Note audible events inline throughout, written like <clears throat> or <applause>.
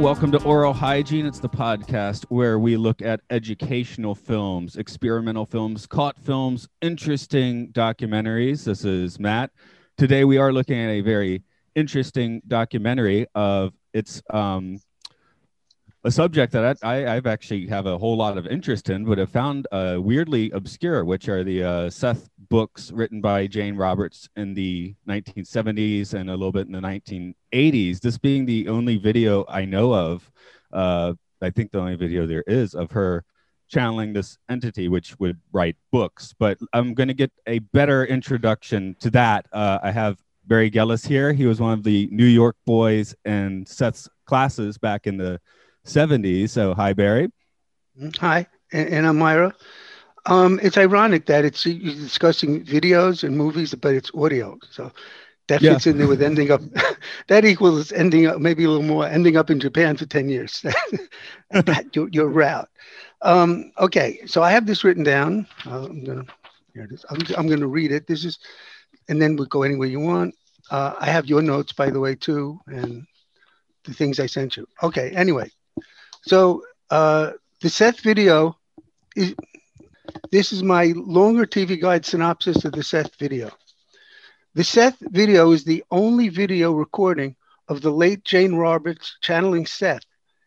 Welcome to Oral Hygiene. It's the podcast where we look at educational films, experimental films, caught films, interesting documentaries. This is Matt. Today we are looking at a very interesting documentary of it's um, a subject that I, I, have actually have a whole lot of interest in, but have found uh, weirdly obscure, which are the uh, Seth books written by Jane Roberts in the 1970s and a little bit in the 1980s. This being the only video I know of, uh, I think the only video there is of her channeling this entity, which would write books. But I'm going to get a better introduction to that. Uh, I have Barry Gellis here. He was one of the New York boys and Seth's classes back in the 70s. So, hi, Barry. Hi, and I'm Myra. Um, it's ironic that it's discussing videos and movies, but it's audio. So that fits yeah. in there with ending up. <laughs> that equals ending up, maybe a little more, ending up in Japan for 10 years. <laughs> that, your, your route. Um, okay, so I have this written down. Uh, I'm gonna here it is. I'm, I'm gonna read it. This is, and then we'll go anywhere you want. Uh, I have your notes, by the way, too, and the things I sent you. Okay, anyway, so uh, the Seth video is this is my longer TV guide synopsis of the Seth video. The Seth video is the only video recording of the late Jane Roberts channeling Seth,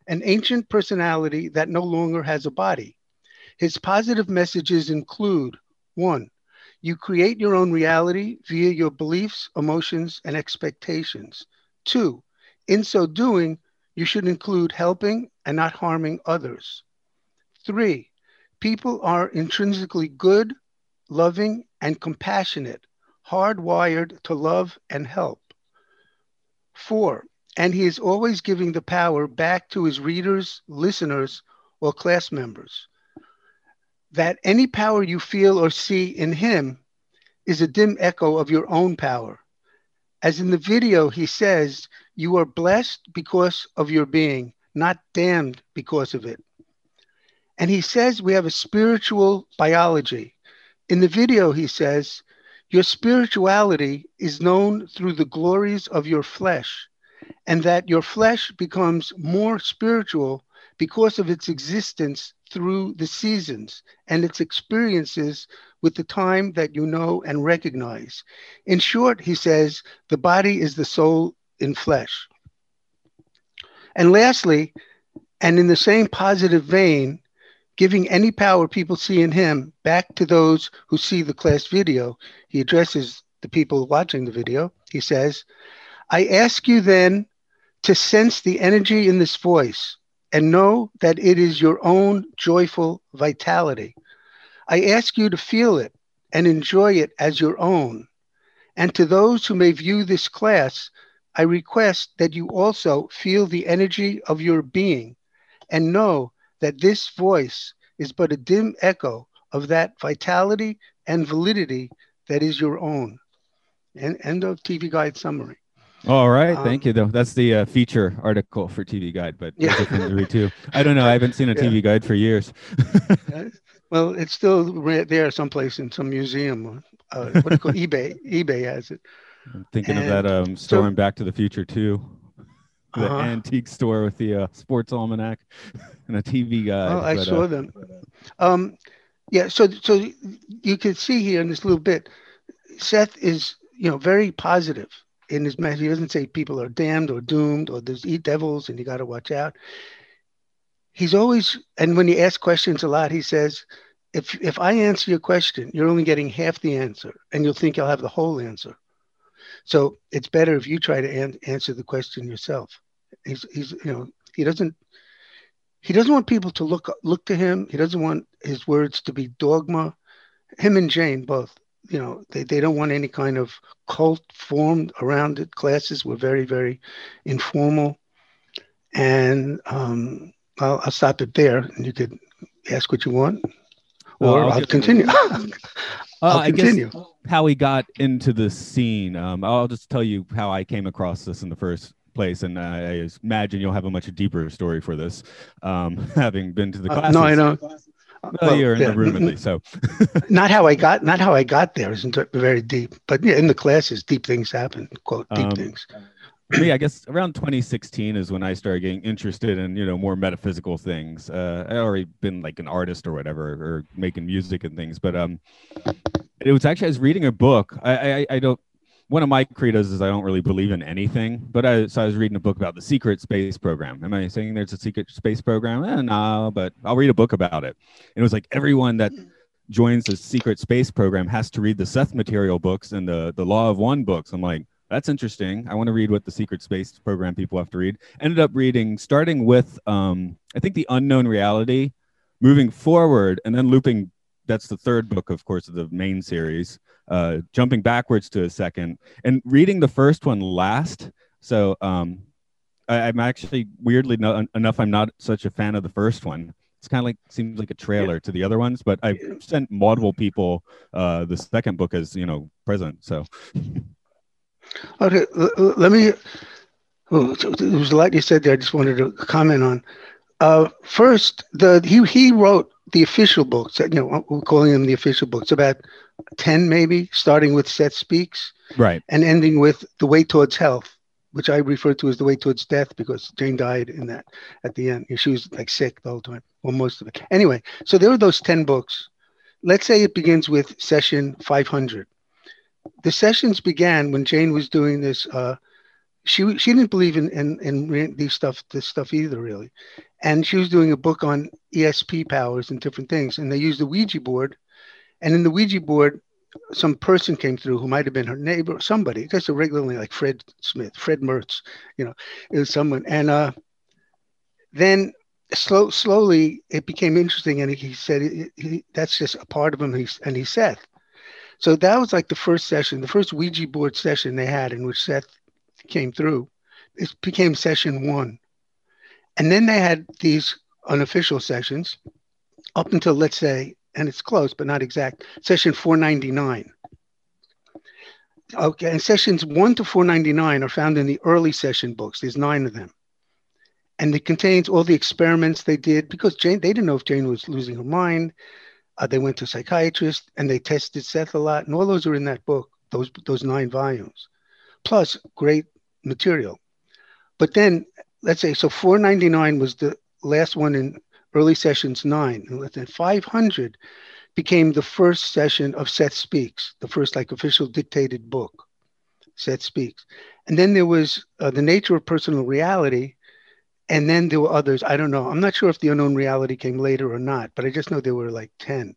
an ancient personality that no longer has a body. His positive messages include one, you create your own reality via your beliefs, emotions, and expectations. Two, in so doing, you should include helping and not harming others. Three, people are intrinsically good, loving, and compassionate, hardwired to love and help. Four, and he is always giving the power back to his readers, listeners, or class members. That any power you feel or see in him is a dim echo of your own power. As in the video, he says, You are blessed because of your being, not damned because of it. And he says we have a spiritual biology. In the video, he says, Your spirituality is known through the glories of your flesh, and that your flesh becomes more spiritual because of its existence through the seasons and its experiences with the time that you know and recognize. In short, he says, the body is the soul in flesh. And lastly, and in the same positive vein, giving any power people see in him back to those who see the class video, he addresses the people watching the video. He says, I ask you then to sense the energy in this voice and know that it is your own joyful vitality. I ask you to feel it and enjoy it as your own. And to those who may view this class I request that you also feel the energy of your being and know that this voice is but a dim echo of that vitality and validity that is your own. And end of TV Guide summary. All right, um, thank you. Though that's the uh, feature article for TV Guide, but yeah. read too. I don't know. I haven't seen a <laughs> TV yeah. Guide for years. well, it's still there someplace in some museum. Uh, what do you call <laughs> eBay? eBay has it. I'm thinking and of that um, store so, in Back to the Future too. The uh-huh. antique store with the uh, sports almanac <laughs> and a TV guide. Oh, I but, saw uh, them. Um, yeah, so so you can see here in this little bit, Seth is you know very positive in his message. He doesn't say people are damned or doomed or there's eat devils and you got to watch out. He's always and when he asks questions a lot, he says, if if I answer your question, you're only getting half the answer, and you'll think you'll have the whole answer. So it's better if you try to an- answer the question yourself. He's, he's, you know, he doesn't, he doesn't want people to look look to him. He doesn't want his words to be dogma. Him and Jane both, you know, they, they don't want any kind of cult formed around it. Classes were very, very informal. and um, I'll, I'll, stop it there, and you could ask what you want, or well, I'll, I'll continue. <laughs> I'll I continue. guess how he got into the scene. Um, I'll just tell you how I came across this in the first place, and I imagine you'll have a much deeper story for this, um, <laughs> having been to the classes. Uh, no, I know. Well, well you're in yeah. the room at least, so. <laughs> not how I got, not how I got there isn't very deep, but yeah, in the classes, deep things happen. Quote deep um, things me, I guess around 2016 is when I started getting interested in you know more metaphysical things. Uh, I already been like an artist or whatever, or making music and things, but um, it was actually I was reading a book. I I, I don't. One of my credos is I don't really believe in anything, but I so I was reading a book about the secret space program. Am I saying there's a secret space program? Eh, no, but I'll read a book about it. And it was like everyone that joins the secret space program has to read the Seth material books and the the Law of One books. I'm like that's interesting. I want to read what the secret space program people have to read. Ended up reading, starting with, um, I think, The Unknown Reality, moving forward, and then looping. That's the third book, of course, of the main series. Uh, jumping backwards to a second and reading the first one last. So um, I, am actually weirdly no, enough. I'm not such a fan of the first one. It's kind of like seems like a trailer to the other ones, but I've sent multiple people uh, the second book as you know present. So. <laughs> Okay, let me. Oh, there was a lot you said there. I just wanted to comment on. Uh, first, the he he wrote the official books. You know, we're calling them the official books. About ten, maybe, starting with Seth Speaks, right, and ending with The Way Towards Health, which I refer to as The Way Towards Death because Jane died in that at the end. She was like sick the whole time, well, most of it. Anyway, so there are those ten books. Let's say it begins with session 500 the sessions began when Jane was doing this. Uh, she she didn't believe in in, in these stuff this stuff either really, and she was doing a book on ESP powers and different things. And they used the Ouija board, and in the Ouija board, some person came through who might have been her neighbor, somebody, just a regularly like Fred Smith, Fred Mertz, you know, it was someone. And uh, then slow, slowly it became interesting, and he said he, he, that's just a part of him. He, and he said, so that was like the first session, the first Ouija board session they had in which Seth came through. It became session one. And then they had these unofficial sessions up until, let's say, and it's close, but not exact, session 499. Okay, and sessions 1 to 499 are found in the early session books. There's nine of them. And it contains all the experiments they did because Jane, they didn't know if Jane was losing her mind. Uh, they went to psychiatrists and they tested Seth a lot, and all those are in that book, those those nine volumes, plus great material. But then, let's say, so 499 was the last one in early sessions nine, and then 500 became the first session of Seth Speaks, the first like official dictated book, Seth Speaks. And then there was uh, the nature of personal reality, and then there were others. I don't know. I'm not sure if the unknown reality came later or not, but I just know there were like 10.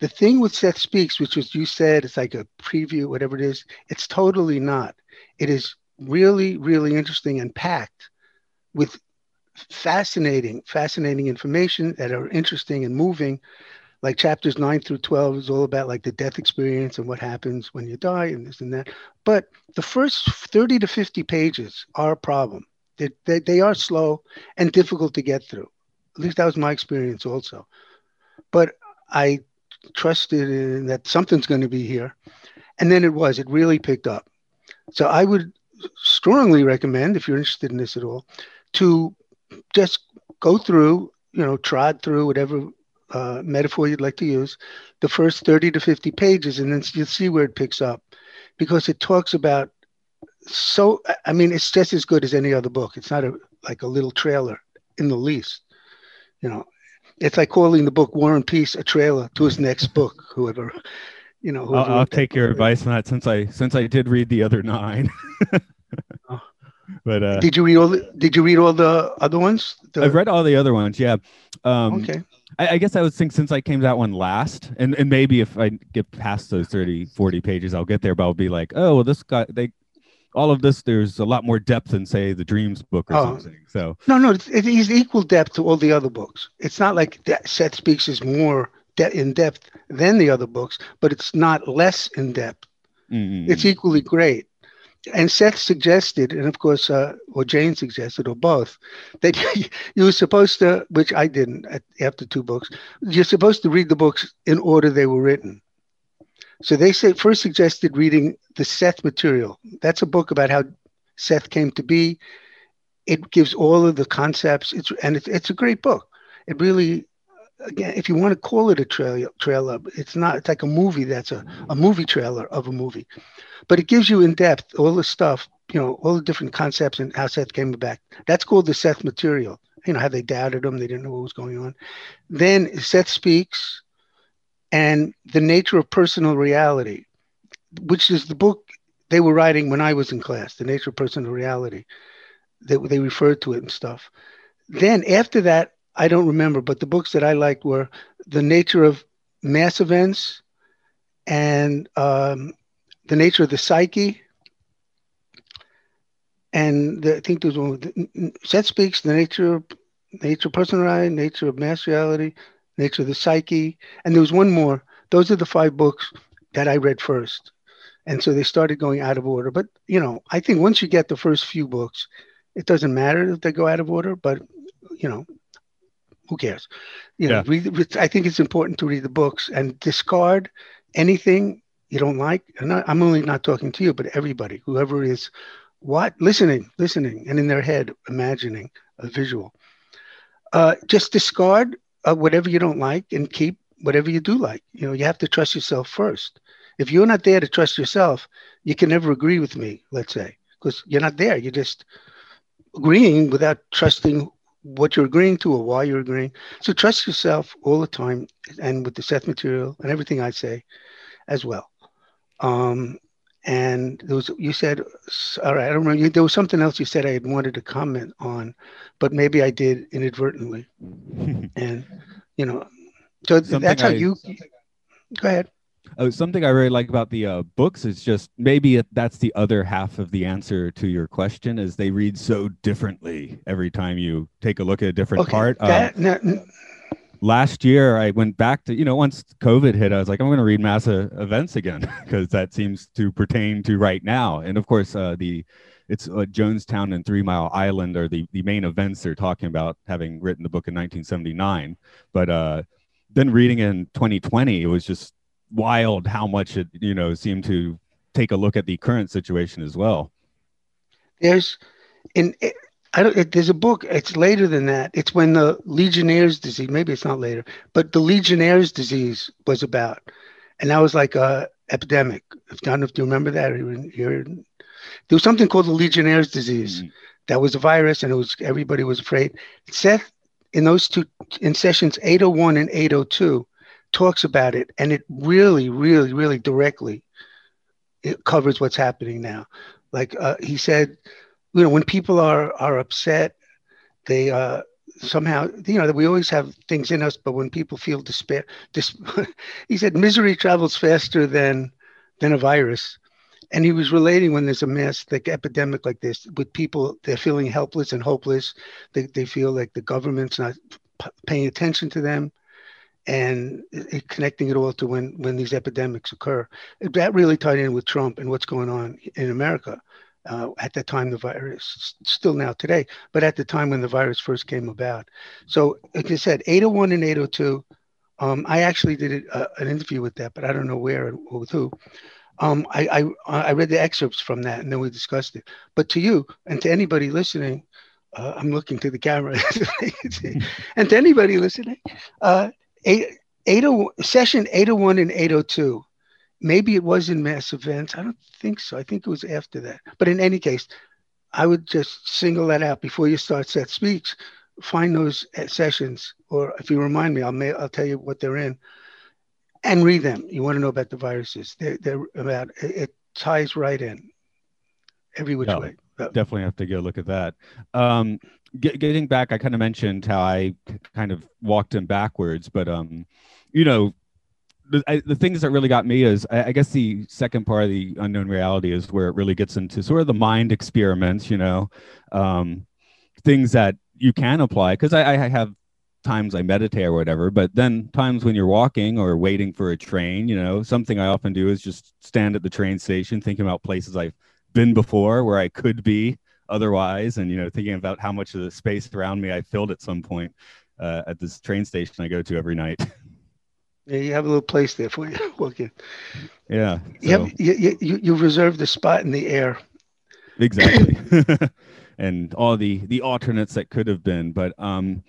The thing with Seth Speaks, which was you said it's like a preview, whatever it is, it's totally not. It is really, really interesting and packed with fascinating, fascinating information that are interesting and moving. Like chapters nine through 12 is all about like the death experience and what happens when you die and this and that. But the first 30 to 50 pages are a problem they, they, are slow and difficult to get through. At least that was my experience also. But I trusted that something's going to be here. And then it was, it really picked up. So I would strongly recommend, if you're interested in this at all, to just go through, you know, trod through whatever uh, metaphor you'd like to use, the first 30 to 50 pages, and then you'll see where it picks up because it talks about so I mean, it's just as good as any other book. It's not a like a little trailer in the least. You know, it's like calling the book War and Peace a trailer to his next book. Whoever, you know, whoever I'll, I'll take your advice on that since I since I did read the other nine. <laughs> oh. But uh, did you read all the Did you read all the other ones? The... I've read all the other ones. Yeah. Um, okay. I, I, guess I would think since I came to that one last, and, and maybe if I get past those 30, 40 pages, I'll get there, but I'll be like, oh, well, this guy, they, all of this, there's a lot more depth than say the Dreams book or oh. something. So no, no, it's, it is equal depth to all the other books. It's not like that Seth Speaks is more de- in depth than the other books, but it's not less in depth. Mm-hmm. It's equally great. and Seth suggested, and of course, uh, or Jane suggested, or both, that <laughs> you were supposed to, which I didn't after two books, you're supposed to read the books in order they were written. So they say first suggested reading the Seth material. That's a book about how Seth came to be. It gives all of the concepts. It's and it's, it's a great book. It really, again, if you want to call it a trailer, trailer, it's not. It's like a movie. That's a, a movie trailer of a movie but it gives you in depth all the stuff, you know, all the different concepts and how Seth came back. That's called the Seth material. You know, how they doubted him, they didn't know what was going on. Then Seth speaks and the nature of personal reality, which is the book they were writing when I was in class, the nature of personal reality. They, they referred to it and stuff. Then after that, I don't remember, but the books that I liked were The Nature of Mass Events and um, the nature of the psyche. And the, I think there's one. Seth speaks the nature of nature of personality, nature of mass reality, nature of the psyche, and there was one more. Those are the five books that I read first, and so they started going out of order. But you know, I think once you get the first few books, it doesn't matter if they go out of order. But you know, who cares? You know, yeah. read, I think it's important to read the books and discard anything you don't like, and I'm only not talking to you, but everybody, whoever is what listening, listening, and in their head imagining a visual. Uh, just discard uh, whatever you don't like and keep whatever you do like. You know, you have to trust yourself first. If you're not there to trust yourself, you can never agree with me. Let's say because you're not there. You're just agreeing without trusting what you're agreeing to or why you're agreeing. So trust yourself all the time, and with the Seth material and everything I say, as well. Um, and there was you said all right i don't remember there was something else you said i had wanted to comment on but maybe i did inadvertently. <laughs> And you know so something that's how I, you go ahead. Oh something i really like about the uh, books is just maybe that's the other half of the answer to your question is they read so differently every time you take a look at a different okay, part that, um, last year I went back to, you know, once COVID hit, I was like, I'm going to read Mass Events again <laughs> because that seems to pertain to right now. And of course, uh, the it's uh, Jonestown and Three Mile Island are the, the main events they're talking about, having written the book in 1979. But uh, then reading in 2020, it was just wild how much it, you know, seemed to take a look at the current situation as well. There's in I don't. It, there's a book. It's later than that. It's when the Legionnaire's disease. Maybe it's not later, but the Legionnaire's disease was about, and that was like a epidemic. I don't know if you remember that. Or there was something called the Legionnaire's disease. Mm-hmm. That was a virus, and it was everybody was afraid. Seth, in those two, in sessions 801 and 802, talks about it, and it really, really, really directly it covers what's happening now. Like uh, he said you know, when people are are upset, they uh, somehow, you know, that we always have things in us, but when people feel despair, dis- <laughs> he said, misery travels faster than than a virus. And he was relating when there's a mass like epidemic like this with people, they're feeling helpless and hopeless. They, they feel like the government's not p- paying attention to them and it, connecting it all to when, when these epidemics occur. That really tied in with Trump and what's going on in America uh, at the time the virus, still now today, but at the time when the virus first came about. So, like I said, 801 and 802, um, I actually did a, uh, an interview with that, but I don't know where or with who. Um, I, I, I read the excerpts from that and then we discussed it. But to you and to anybody listening, uh, I'm looking to the camera, <laughs> and to anybody listening, uh, eight, 80, session 801 and 802 maybe it was in mass events. I don't think so. I think it was after that. But in any case, I would just single that out before you start Seth speaks. Find those sessions, or if you remind me, I'll ma- I'll tell you what they're in, and read them. You want to know about the viruses? They're, they're about it, it ties right in every which way. Definitely have to go look at that. Um, get, getting back, I kind of mentioned how I kind of walked in backwards, but um, you know, the, I, the things that really got me is I, I, guess the second part of the unknown reality is where it really gets into sort of the mind experiments you know um, things that you can apply because I, I, have times i meditate or whatever but then times when you're walking or waiting for a train you know something i often do is just stand at the train station thinking about places i've been before where I could be otherwise, and you know, thinking about how much of the space around me I filled at some point uh, at this train station I go to every night. <laughs> Yeah, you have a little place there for you. <laughs> Okay. Yeah. So. You, have, you, you, you reserved the spot in the air. Exactly. <laughs> <laughs> and all the the alternates that could have been. But um,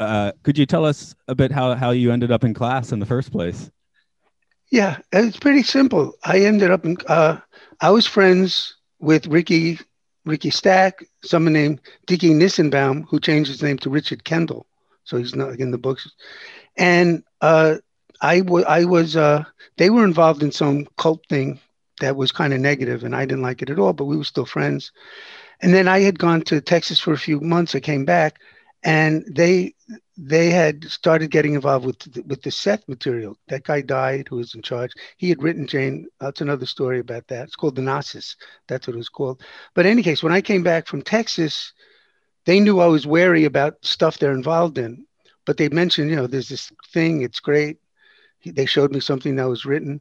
uh, could you tell us a bit how how you ended up in class in the first place? Yeah, it's pretty simple. I ended up in. Uh, I was friends with Ricky Ricky Stack, someone named Dickie Nissenbaum, who changed his name to Richard Kendall, so he's not in the books. And uh, I, w- I was, uh, they were involved in some cult thing that was kind of negative, and I didn't like it at all. But we were still friends. And then I had gone to Texas for a few months. I came back, and they they had started getting involved with with the Seth material. That guy died, who was in charge. He had written Jane. That's another story about that. It's called the Gnosis. That's what it was called. But in any case, when I came back from Texas, they knew I was wary about stuff they're involved in. But they mentioned, you know, there's this thing. It's great. They showed me something that was written,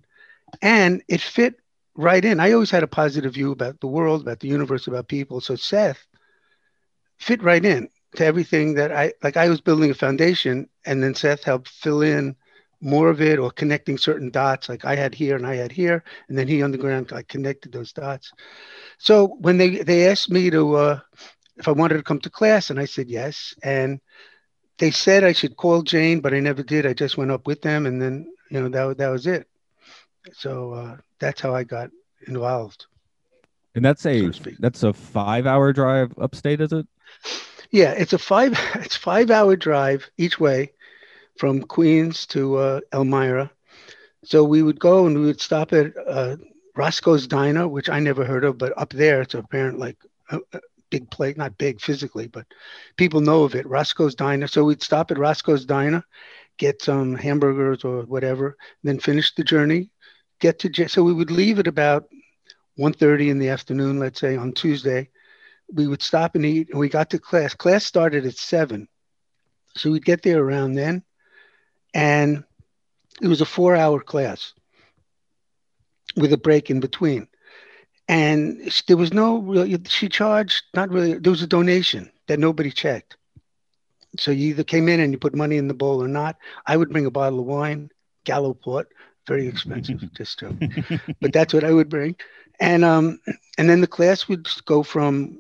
and it fit right in. I always had a positive view about the world, about the universe, about people. So Seth fit right in to everything that I like. I was building a foundation, and then Seth helped fill in more of it or connecting certain dots like I had here and I had here, and then he on the ground I connected those dots. So when they they asked me to uh, if I wanted to come to class, and I said yes, and they said I should call Jane, but I never did. I just went up with them, and then you know that that was it. So uh, that's how I got involved. And that's a so that's a five hour drive upstate, is it? Yeah, it's a five <laughs> it's five hour drive each way from Queens to uh, Elmira. So we would go and we would stop at uh, Roscoe's Diner, which I never heard of, but up there it's apparent like a, a big place, not big physically, but people know of it. Roscoe's Diner. So we'd stop at Roscoe's Diner, get some hamburgers or whatever, then finish the journey, get to so we would leave at about 1.30 in the afternoon, let's say on Tuesday, we would stop and eat and we got to class. Class started at seven. So we'd get there around then. And it was a four hour class with a break in between. And there was no real, she charged, not really, there was a donation that nobody checked. So you either came in and you put money in the bowl or not. I would bring a bottle of wine, Galloport, very expensive, <laughs> just to, but that's what I would bring. And um, and then the class would go from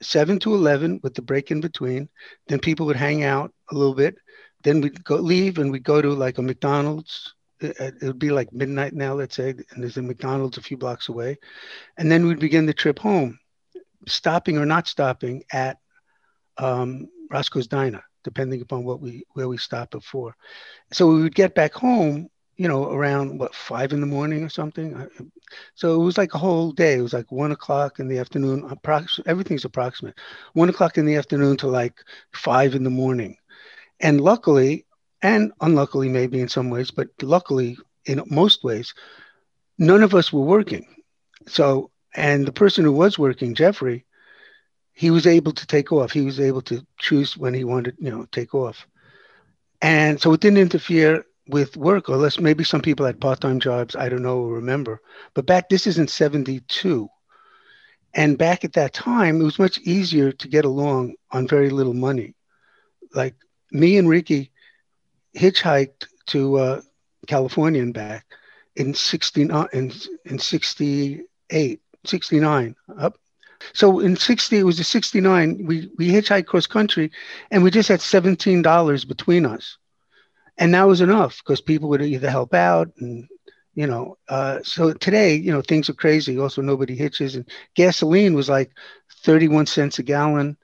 7 to 11 with the break in between. Then people would hang out a little bit. Then we'd go leave and we'd go to like a McDonald's. It, it would be like midnight now, let's say, and there's a McDonald's a few blocks away. And then we'd begin the trip home, stopping or not stopping at um, Roscoe's Diner, depending upon what we where we stopped before. So we would get back home you know, around what five in the morning or something. So it was like a whole day. It was like one o'clock in the afternoon. Everything's approximate. One o'clock in the afternoon to like five in the morning. And luckily, and unluckily, maybe in some ways, but luckily in most ways, none of us were working. So, and the person who was working, Jeffrey, he was able to take off. He was able to choose when he wanted, you know, take off. And so it didn't interfere with work, unless maybe some people had part-time jobs. I don't know or remember. But back, this is in 72. And back at that time, it was much easier to get along on very little money. Like me and Ricky hitchhiked to uh, California and back in 69 in, in 68, 69 up. So in 60, it was a 69, we, we hitchhiked cross country and we just had $17 between us. And that was enough because people would either help out and you know uh, so today you know things are crazy. Also nobody hitches and gasoline was like 31 cents a gallon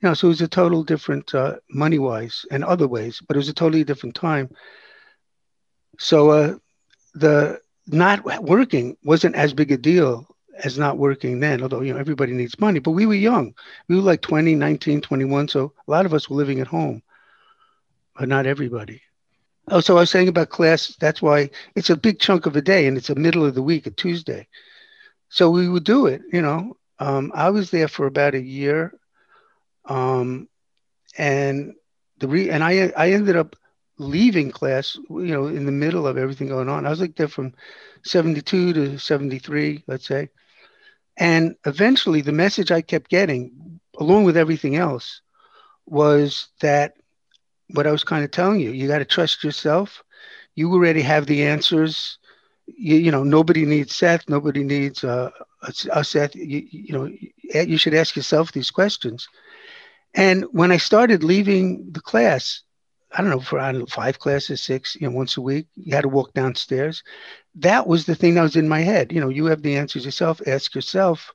you know so it was a total different uh, money wise and other ways but it was a totally different time so uh, the not working wasn't as big a deal as not working then although you know everybody needs money but we were young we were like 20 19 21 so a lot of us were living at home but not everybody Oh, so I was saying about class, that's why it's a big chunk of a day and it's a middle of the week, a Tuesday. So we would do it, you know. Um, I was there for about a year. Um, and the re- and I I ended up leaving class, you know, in the middle of everything going on. I was like there from 72 to 73, let's say. And eventually, the message I kept getting, along with everything else, was that what I was kind of telling you, you got to trust yourself. You already have the answers. You, you know, nobody needs Seth. Nobody needs uh, a, Seth. You, you know, you should ask yourself these questions. And when I started leaving the class, I don't know, for I don't know, five classes, six, you know, once a week, you had to walk downstairs. That was the thing that was in my head. You know, you have the answers yourself, ask yourself.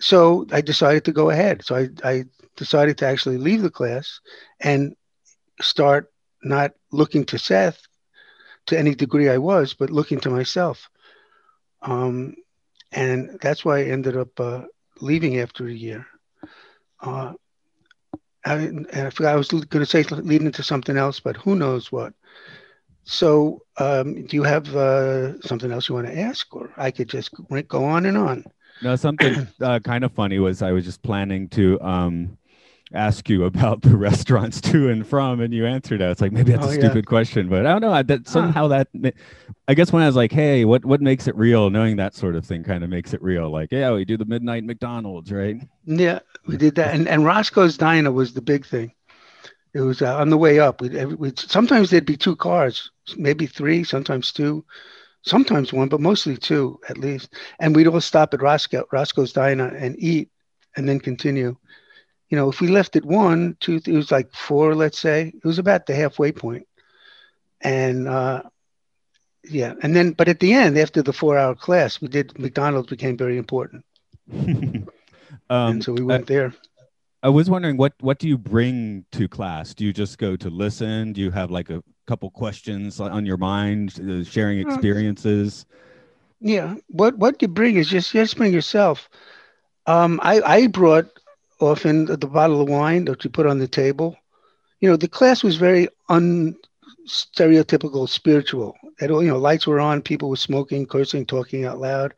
So I decided to go ahead. So I, I decided to actually leave the class and start not looking to Seth to any degree I was, but looking to myself. Um, and that's why I ended up uh, leaving after a year. Uh, I, I forgot I was going to say leading into something else, but who knows what. So, um, do you have uh, something else you want to ask, or I could just go on and on? No, something uh, kind of funny was I was just planning to um, ask you about the <laughs> restaurants to and from, and you answered that. It's like maybe that's oh, a stupid yeah. question, but I don't know. That somehow that I guess when I was like, hey, what what makes it real? Knowing that sort of thing kind of makes it real. Like, yeah, we do the midnight McDonald's, right? Yeah, we did that, and and Roscoe's Diner was the big thing. It was uh, on the way up. We'd, we'd, sometimes there'd be two cars, maybe three, sometimes two, sometimes one, but mostly two at least. And we'd all stop at Roscoe, Roscoe's Diner and eat, and then continue you know, if we left at one, two, it was like four, let's say, it was about the halfway point. And uh, yeah, and then, but at the end, after the four hour class, we did McDonald's became very important. <laughs> um, and so we went I, there. I was wondering what what do you bring to class? Do you just go to listen? Do you have like a couple questions on your mind, uh, sharing uh, experiences? Yeah, what what you bring is just just bring yourself. Um, I I brought often the bottle of wine that you put on the table. You know, the class was very unstereotypical spiritual. It, you know, lights were on, people were smoking, cursing, talking out loud.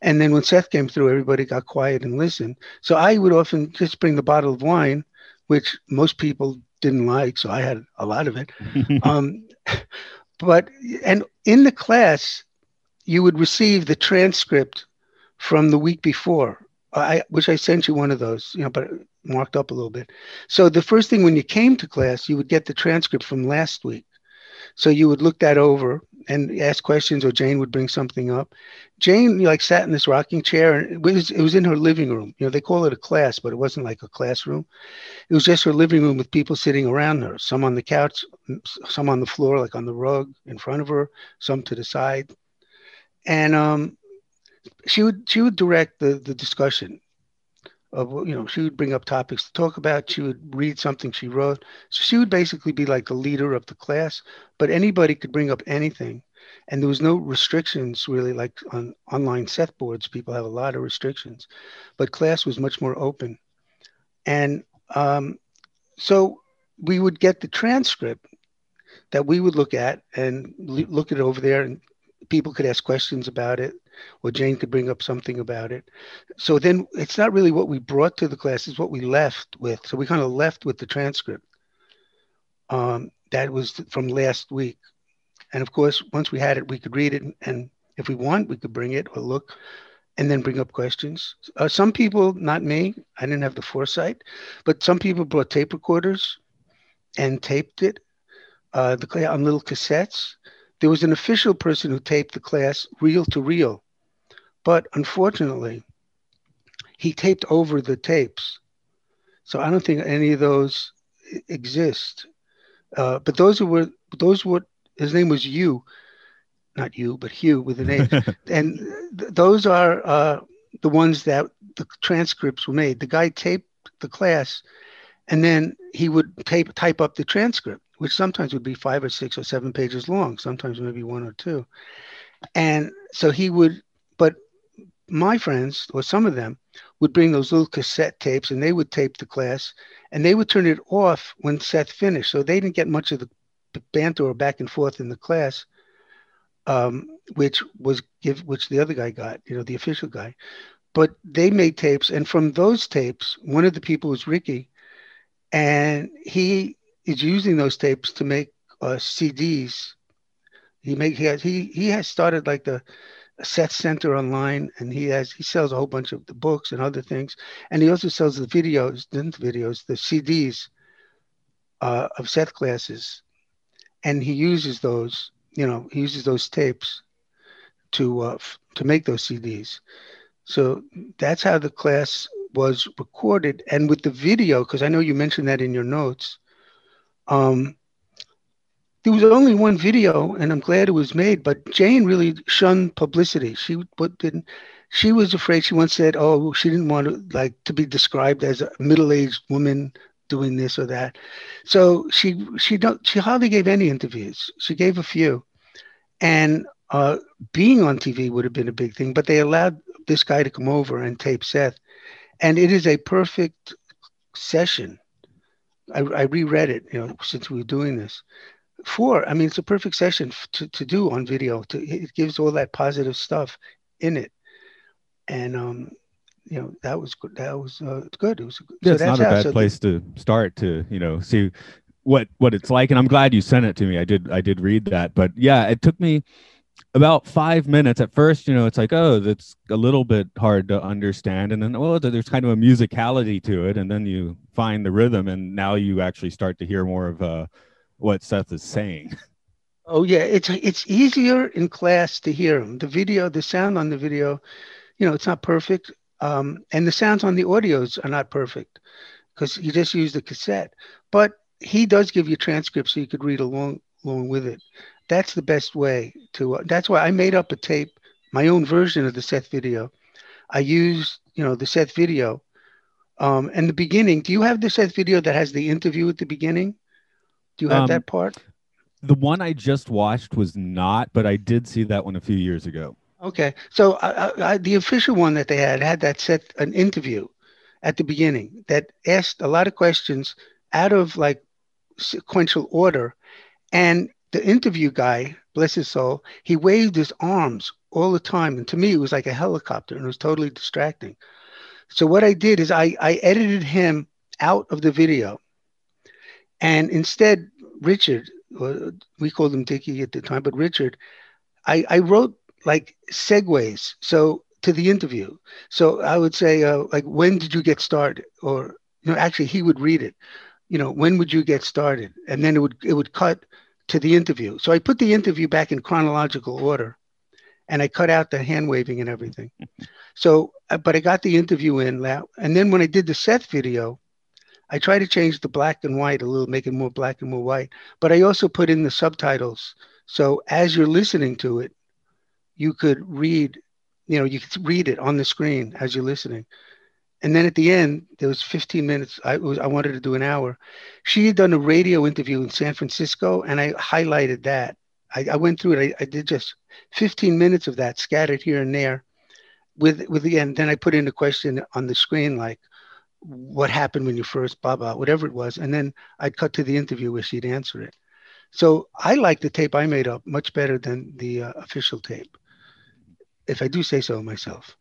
And then when Seth came through, everybody got quiet and listened. So I would often just bring the bottle of wine, which most people didn't like. So I had a lot of it. <laughs> um, but, and in the class, you would receive the transcript from the week before I wish I sent you one of those, you know, but marked up a little bit. So the first thing when you came to class, you would get the transcript from last week. So you would look that over and ask questions, or Jane would bring something up. Jane like sat in this rocking chair, and it was it was in her living room. You know, they call it a class, but it wasn't like a classroom. It was just her living room with people sitting around her. Some on the couch, some on the floor, like on the rug in front of her, some to the side, and um, she would she would direct the the discussion of you know she would bring up topics to talk about. She would read something she wrote. So she would basically be like the leader of the class but anybody could bring up anything. And there was no restrictions really like on online Seth boards people have a lot of restrictions but class was much more open. And um, so we would get the transcript that we would look at and look it over there and people could ask questions about it or Jane could bring up something about it. So then it's not really what we brought to the class, it's what we left with. So we kind of left with the transcript. Um, that was from last week. And of course, once we had it, we could read it. And if we want, we could bring it or look and then bring up questions. Uh, some people, not me, I didn't have the foresight, but some people brought tape recorders and taped it uh, the, on little cassettes. There was an official person who taped the class reel to reel. But unfortunately, he taped over the tapes. So I don't think any of those exist. Uh, but those were those were his name was Hugh, not you, but Hugh with an H. <laughs> and th- those are uh, the ones that the transcripts were made. The guy taped the class, and then he would tape type up the transcript, which sometimes would be five or six or seven pages long, sometimes maybe one or two. And so he would, but my friends, or some of them, would bring those little cassette tapes and they would tape the class and they would turn it off when Seth finished. So they didn't get much of the banter or back and forth in the class, um, which was give which the other guy got, you know, the official guy. But they made tapes, and from those tapes, one of the people was Ricky, and he is using those tapes to make uh, CDs. He make he has he he has started like the Seth Center online, and he has he sells a whole bunch of the books and other things, and he also sells the videos, the videos, the CDs uh, of Seth classes, and he uses those. You know, he uses those tapes to uh, f- to make those CDs. So that's how the class was recorded, and with the video, because I know you mentioned that in your notes. Um, there was only one video, and I'm glad it was made. But Jane really shunned publicity. She didn't. She was afraid. She once said, "Oh, she didn't want to like to be described as a middle-aged woman doing this or that." So she she don't she hardly gave any interviews. She gave a few, and uh, being on TV would have been a big thing. But they allowed this guy to come over and tape Seth, and it is a perfect session. I, I reread it, you know, since we were doing this four i mean it's a perfect session to, to do on video to, it gives all that positive stuff in it. And um you know that was good that was uh, good it was yeah, so it's not a bad so place the, to start to you know see what what it's like and i'm glad you sent it to me i did i did read that but yeah it took me about five minutes. At first you know it's like oh that's a little bit hard to understand and then well there's kind of a musicality to it and then you find the rhythm and now you actually start to hear more of a what Seth is saying. Oh yeah, it's it's easier in class to hear him. The video, the sound on the video, you know, it's not perfect, um, and the sounds on the audios are not perfect because you just use the cassette. But he does give you transcripts so you could read along along with it. That's the best way to. Uh, that's why I made up a tape, my own version of the Seth video. I used, you know, the Seth video. Um, and the beginning. Do you have the Seth video that has the interview at the beginning? Do you have um, that part? The one I just watched was not, but I did see that one a few years ago. Okay, so I, I, the official one that they had had that set an interview at the beginning that asked a lot of questions out of like sequential order, and the interview guy, bless his soul, he waved his arms all the time, and to me it was like a helicopter, and it was totally distracting. So what I did is I, I edited him out of the video and instead, Richard, we called him Dickie at the time, but Richard, I, I wrote like segues. So to the interview. So I would say, uh, like, when did you get started? Or, you know, actually, he would read it. You know, when would you get started? And then it would it would cut to the interview. So I put the interview back in chronological order, and I cut out the hand waving and everything. <laughs> so, uh, but I got the interview in, and then when I did the Seth video, I try to change the black and white a little, make it more black and more white. But I also put in the subtitles. So as you're listening to it, you could read, you know, you could read it on the screen as you're listening. And then at the end, there was 15 minutes. I was I wanted to do an hour. She had done a radio interview in San Francisco, and I highlighted that. I, I went through it. I, I, did just 15 minutes of that, scattered here and there. With with the end, then I put in a question on the screen like, what happened when you first blah blah whatever it was and then i'd cut to the interview where she'd answer it. So i like the tape i made up much better than the uh, official tape if i do say so myself.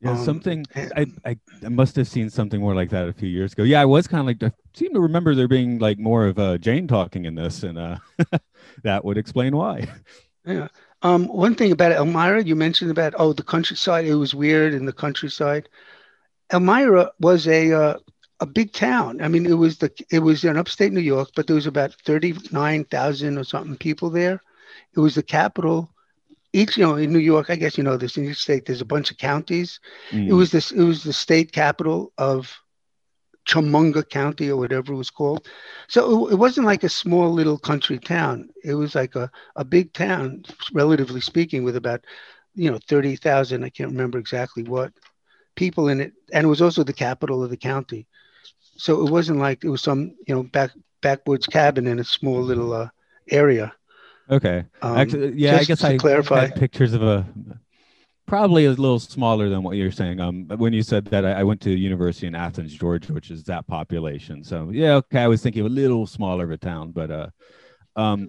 Yeah um, something I, I, I must have seen something more like that a few years ago. Yeah i was kind of like i seem to remember there being like more of uh, jane talking in this and uh, <laughs> that would explain why. Yeah. Um, one thing about elmira you mentioned about oh the countryside it was weird in the countryside Elmira was a uh, a big town. I mean, it was the it was in upstate New York, but there was about thirty nine thousand or something people there. It was the capital. Each, you know, in New York, I guess you know this. In each state, there's a bunch of counties. Mm. It was this. It was the state capital of Chumunga County or whatever it was called. So it, it wasn't like a small little country town. It was like a, a big town, relatively speaking, with about, you know, 30,000. I can't remember exactly what people in it, and it was also the capital of the county. So it wasn't like it was some you know back backwoods cabin in a small little uh, area. Okay. Um, Actually, yeah, I guess I clarify pictures of a probably a little smaller than what you're saying. Um, when you said that, I, I, went to university in Athens, Georgia, which is that population. So yeah, okay, I was thinking a little smaller of a town, but uh, um,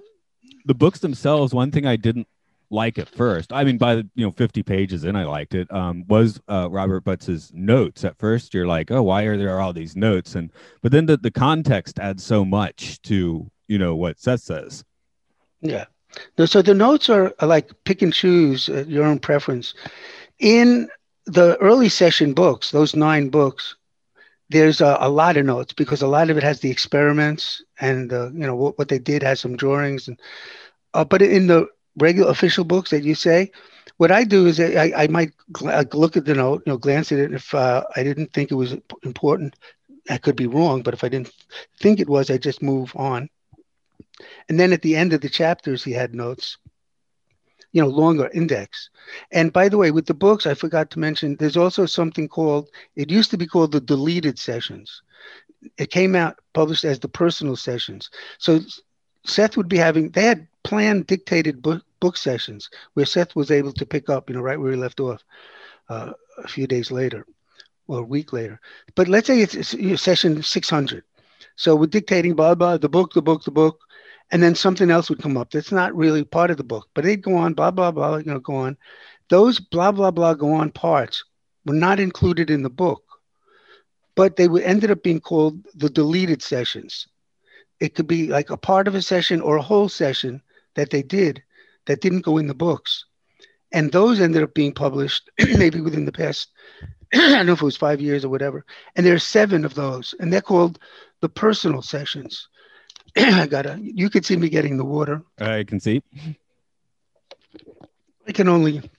the books themselves. One thing I didn't like at first. I mean, by the you know 50 pages in, I liked it. Um, was uh, Robert Butts's notes at first? You're like, oh, why are there all these notes? And but then the, the context adds so much to you know what Seth says. Yeah, No, so the notes are, are like pick and choose uh, your own preference. In the early session books, those nine books, there's a, a, lot of notes because a lot of it has the experiments and uh, you know what, what, they did has some drawings and uh, but in the regular official books that you say what i do is i, I might gl- look at the note you know glance at it if uh, i didn't think it was important i could be wrong but if i didn't think it was i just move on and then at the end of the chapters he had notes you know, longer index. And by the way, with the books, I forgot to mention, there's also something called, it used to be called the deleted sessions. It came out published as the personal sessions. So Seth would be having, they had planned dictated book, book sessions where Seth was able to pick up, you know, right where he left off uh, a few days later or a week later. But let's say it's, it's you know, session 600. So we're dictating blah, blah, the book, the book, the book and then something else would come up that's not really part of the book, but they'd go on, blah, blah, blah, you know, go on. Those blah, blah, blah go on parts were not included in the book, but they ended up being called the deleted sessions. It could be like a part of a session or a whole session that they did that didn't go in the books. And those ended up being published <clears throat> maybe within the past, <clears throat> I don't know if it was five years or whatever. And there are seven of those, and they're called the personal sessions. <clears throat> I gotta. You could see me getting the water. I can see. I can only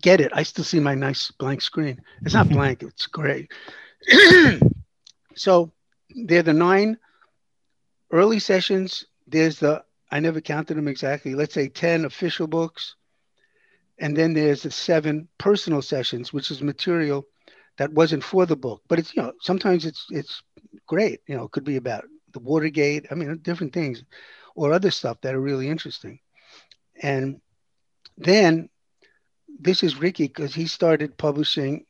get it. I still see my nice blank screen. It's not <laughs> blank. It's gray. so they're the nine early sessions. There's the I never counted them exactly. Let's say ten official books, and then there's the seven personal sessions, which is material that wasn't for the book. But it's you know sometimes it's it's great. You know, it could be about the Watergate, I mean, different things, or other stuff that are really interesting. And then this is Ricky because he started publishing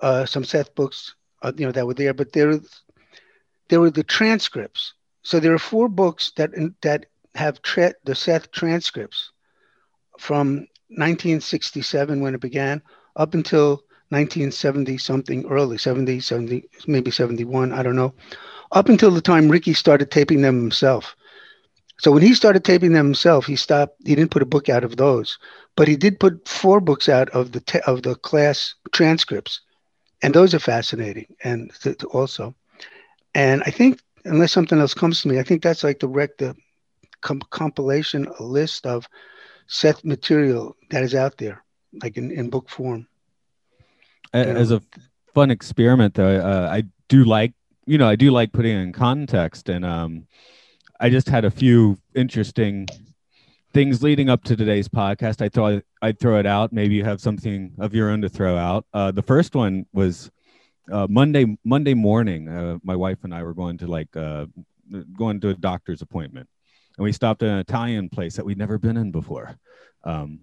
uh, some Seth books, uh, you know, that were there, but there, there were the transcripts. So there are four books that that have tra- the Seth transcripts from 1967 when it began up until 1970 something early 70 70 maybe 71 i don't know up until the time Ricky started taping them himself. So when he started taping them himself, he stopped. He didn't put a book out of those, but he did put four books out of the of the class transcripts, and those are fascinating. And th- also, and I think unless something else comes to me, I think that's like the rec the com- compilation a list of Seth material that is out there, like in, in book form. As a fun experiment, though, uh, I do like you know, I do like putting it in context, and um, I just had a few interesting things leading up to today's podcast. I thought I'd throw it out. Maybe you have something of your own to throw out. Uh, the first one was uh, Monday Monday morning. Uh, my wife and I were going to like uh, going to a doctor's appointment, and we stopped at an Italian place that we'd never been in before. Um,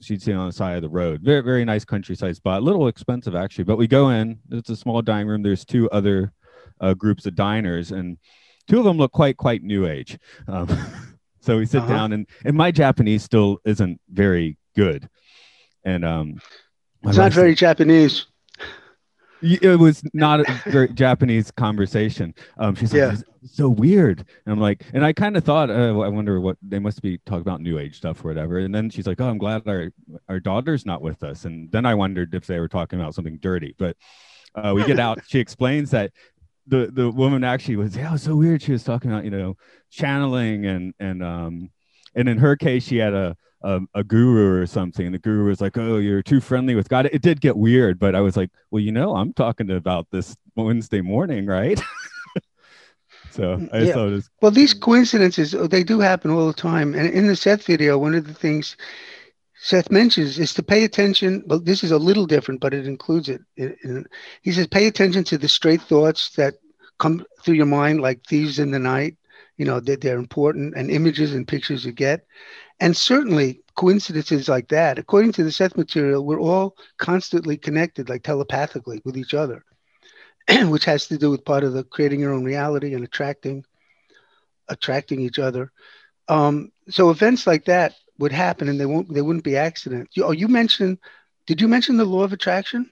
she'd seen on the side of the road. Very very nice countryside spot. A little expensive actually, but we go in. It's a small dining room. There's two other uh, groups of diners, and two of them look quite quite new age. Um, <laughs> so we sit uh-huh. down, and and my Japanese still isn't very good, and um, it's not very Japanese. It was not a <laughs> Japanese conversation. Um, she's like, yeah. so weird. And I'm like, and I kind of thought, uh, I wonder what they must be talking about new age stuff or whatever. And then she's like, oh, I'm glad our, our daughter's not with us. And then I wondered if they were talking about something dirty. But uh, we get out. she explains that the the woman actually was yeah, it was so weird. She was talking about you know channeling and and um and in her case she had a a, a guru or something. And the guru was like, "Oh, you're too friendly with God." It did get weird, but I was like, "Well, you know, I'm talking about this Wednesday morning, right?" <laughs> so I yeah. thought it was well. These coincidences oh, they do happen all the time. And in the Seth video, one of the things Seth mentions is to pay attention. Well, this is a little different, but it includes it. it, it he says, pay attention to the straight thoughts that come through your mind, like thieves in the night. You know, that they're important, and images and pictures you get. And certainly coincidences like that, according to the Seth material, we're all constantly connected, like telepathically with each other, <clears throat> which has to do with part of the creating your own reality and attracting attracting each other. Um, so events like that would happen and they won't they wouldn't be accidents. You, oh, you mentioned did you mention the law of attraction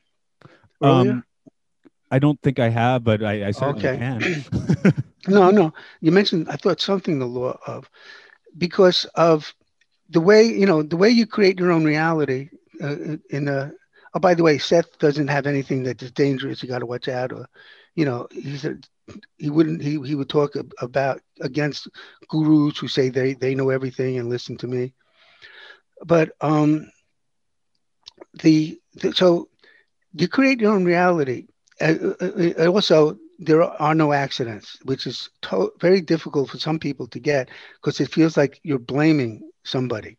earlier? Um, I don't think I have, but I, I certainly okay. can. <clears throat> <laughs> no, no. You mentioned I thought something the law of because of the way you know the way you create your own reality uh, in a oh by the way seth doesn't have anything that is dangerous you got to watch out or you know he's a, he wouldn't he, he would talk about against gurus who say they they know everything and listen to me. But um the, the so you create your own reality. Uh, uh, uh also there are no accidents which is to- very difficult for some people to get because it feels like you're blaming somebody.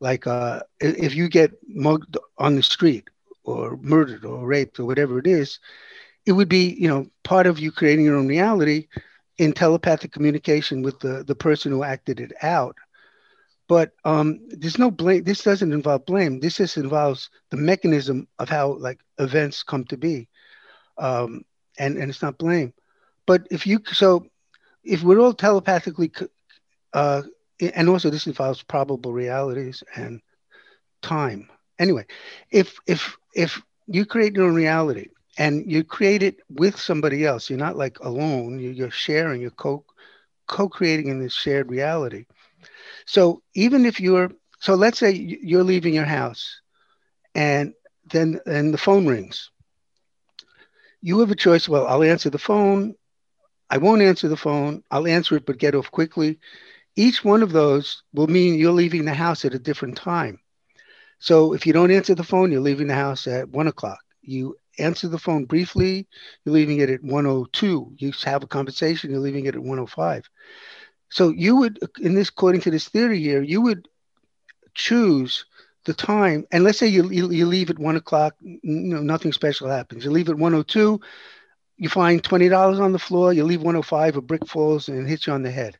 Like uh, if you get mugged on the street or murdered or raped or whatever it is it would be you know part of you creating your own reality in telepathic communication with the the person who acted it out. But um, there's no blame this doesn't involve blame. This just involves the mechanism of how like events come to be. Um, and and it's not blame. But if you so if we're all telepathically uh, and also this involves probable realities and time. Anyway if if if you create your own reality and you create it with somebody else you're not like alone you're sharing you're co co-creating in this shared reality. So even if you're so let's say you're leaving your house and then and the phone rings you have a choice. Well i'll answer the phone. I won't answer the phone. I'll answer it but get off quickly. Each one of those will mean you're leaving the house at a different time. So if you don't answer the phone you're leaving the house at one o'clock. You answer the phone briefly, you're leaving it at 102. You have a conversation, you're leaving it at 105. So you would, in this, according to this theory here, you would choose the time, and let's say you, you, you leave at one o'clock, nothing special happens. You leave at 102, you find $20 on the floor, you leave 105, a brick falls and hits you on the head.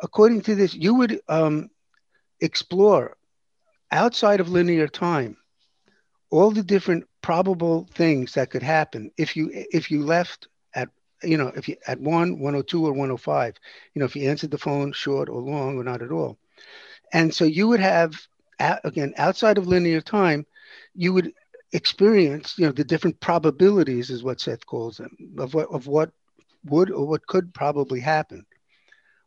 According to this, you would um, explore outside of linear time all the different probable things that could happen if you if you left at you know if you at 1 102 or 105 you know if you answered the phone short or long or not at all and so you would have again outside of linear time you would experience you know the different probabilities is what seth calls them of what of what would or what could probably happen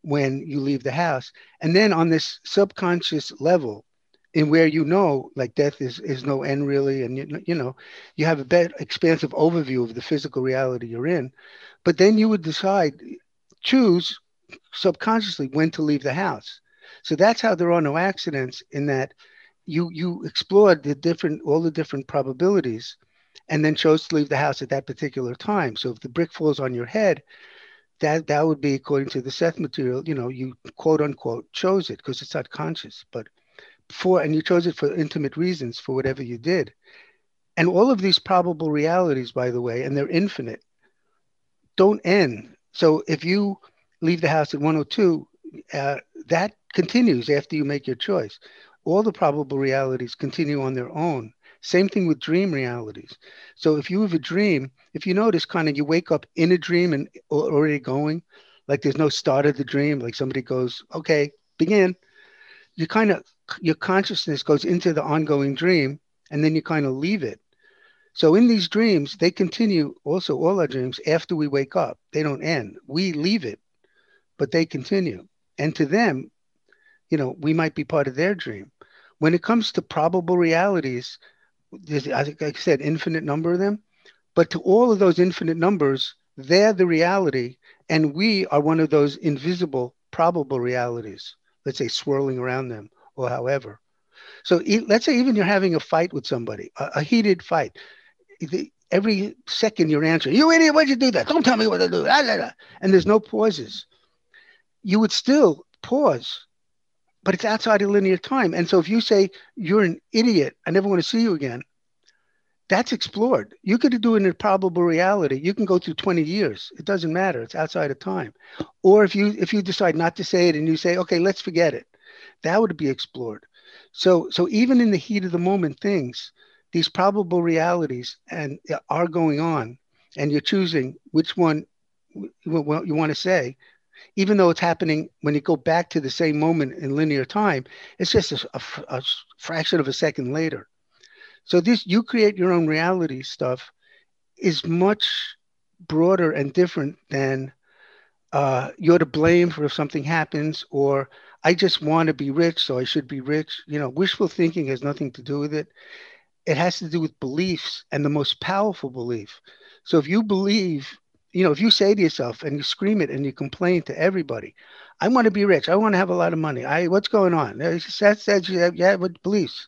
when you leave the house. And then on this subconscious level in where you know like death is is no end really and you, you know you have a better expansive overview of the physical reality you're in but then you would decide choose subconsciously when to leave the house so that's how there are no accidents in that you you explored the different all the different probabilities and then chose to leave the house at that particular time so if the brick falls on your head that that would be according to the seth material you know you quote unquote chose it because it's not conscious but for, and you chose it for intimate reasons for whatever you did. And all of these probable realities, by the way, and they're infinite, don't end. So if you leave the house at 102, uh, that continues after you make your choice. All the probable realities continue on their own. Same thing with dream realities. So if you have a dream, if you notice, kind of, you wake up in a dream and already going, like there's no start of the dream, like somebody goes, okay, begin. You kind of your consciousness goes into the ongoing dream and then you kind of leave it. So in these dreams, they continue also all our dreams after we wake up. They don't end. We leave it, but they continue. And to them, you know, we might be part of their dream. When it comes to probable realities, there's, like I said, infinite number of them. But to all of those infinite numbers, they're the reality. And we are one of those invisible probable realities, let's say swirling around them or however. So let's say even you're having a fight with somebody, a, a heated fight. The, every second you're answering, you idiot, why'd you do that? Don't tell me what to do. Ah, and there's no pauses. You would still pause, but it's outside of linear time. And so if you say you're an idiot, I never want to see you again, that's explored. You could do it in a probable reality. You can go through 20 years. It doesn't matter. It's outside of time. Or if you if you decide not to say it and you say, okay, let's forget it that would be explored. So, so even in the heat of the moment, things, these probable realities, and uh, are going on, and you're choosing which one you want to say, even though it's happening when you go back to the same moment in linear time, it's just a, a, a fraction of a second later. So this you create your own reality stuff is much broader and different than uh, you're to blame for if something happens or I just want to be rich, so I should be rich. You know, wishful thinking has nothing to do with it. It has to do with beliefs and the most powerful belief. So if you believe, you know, if you say to yourself and you scream it and you complain to everybody, I want to be rich. I want to have a lot of money. I what's going on? That's yeah, yeah, beliefs.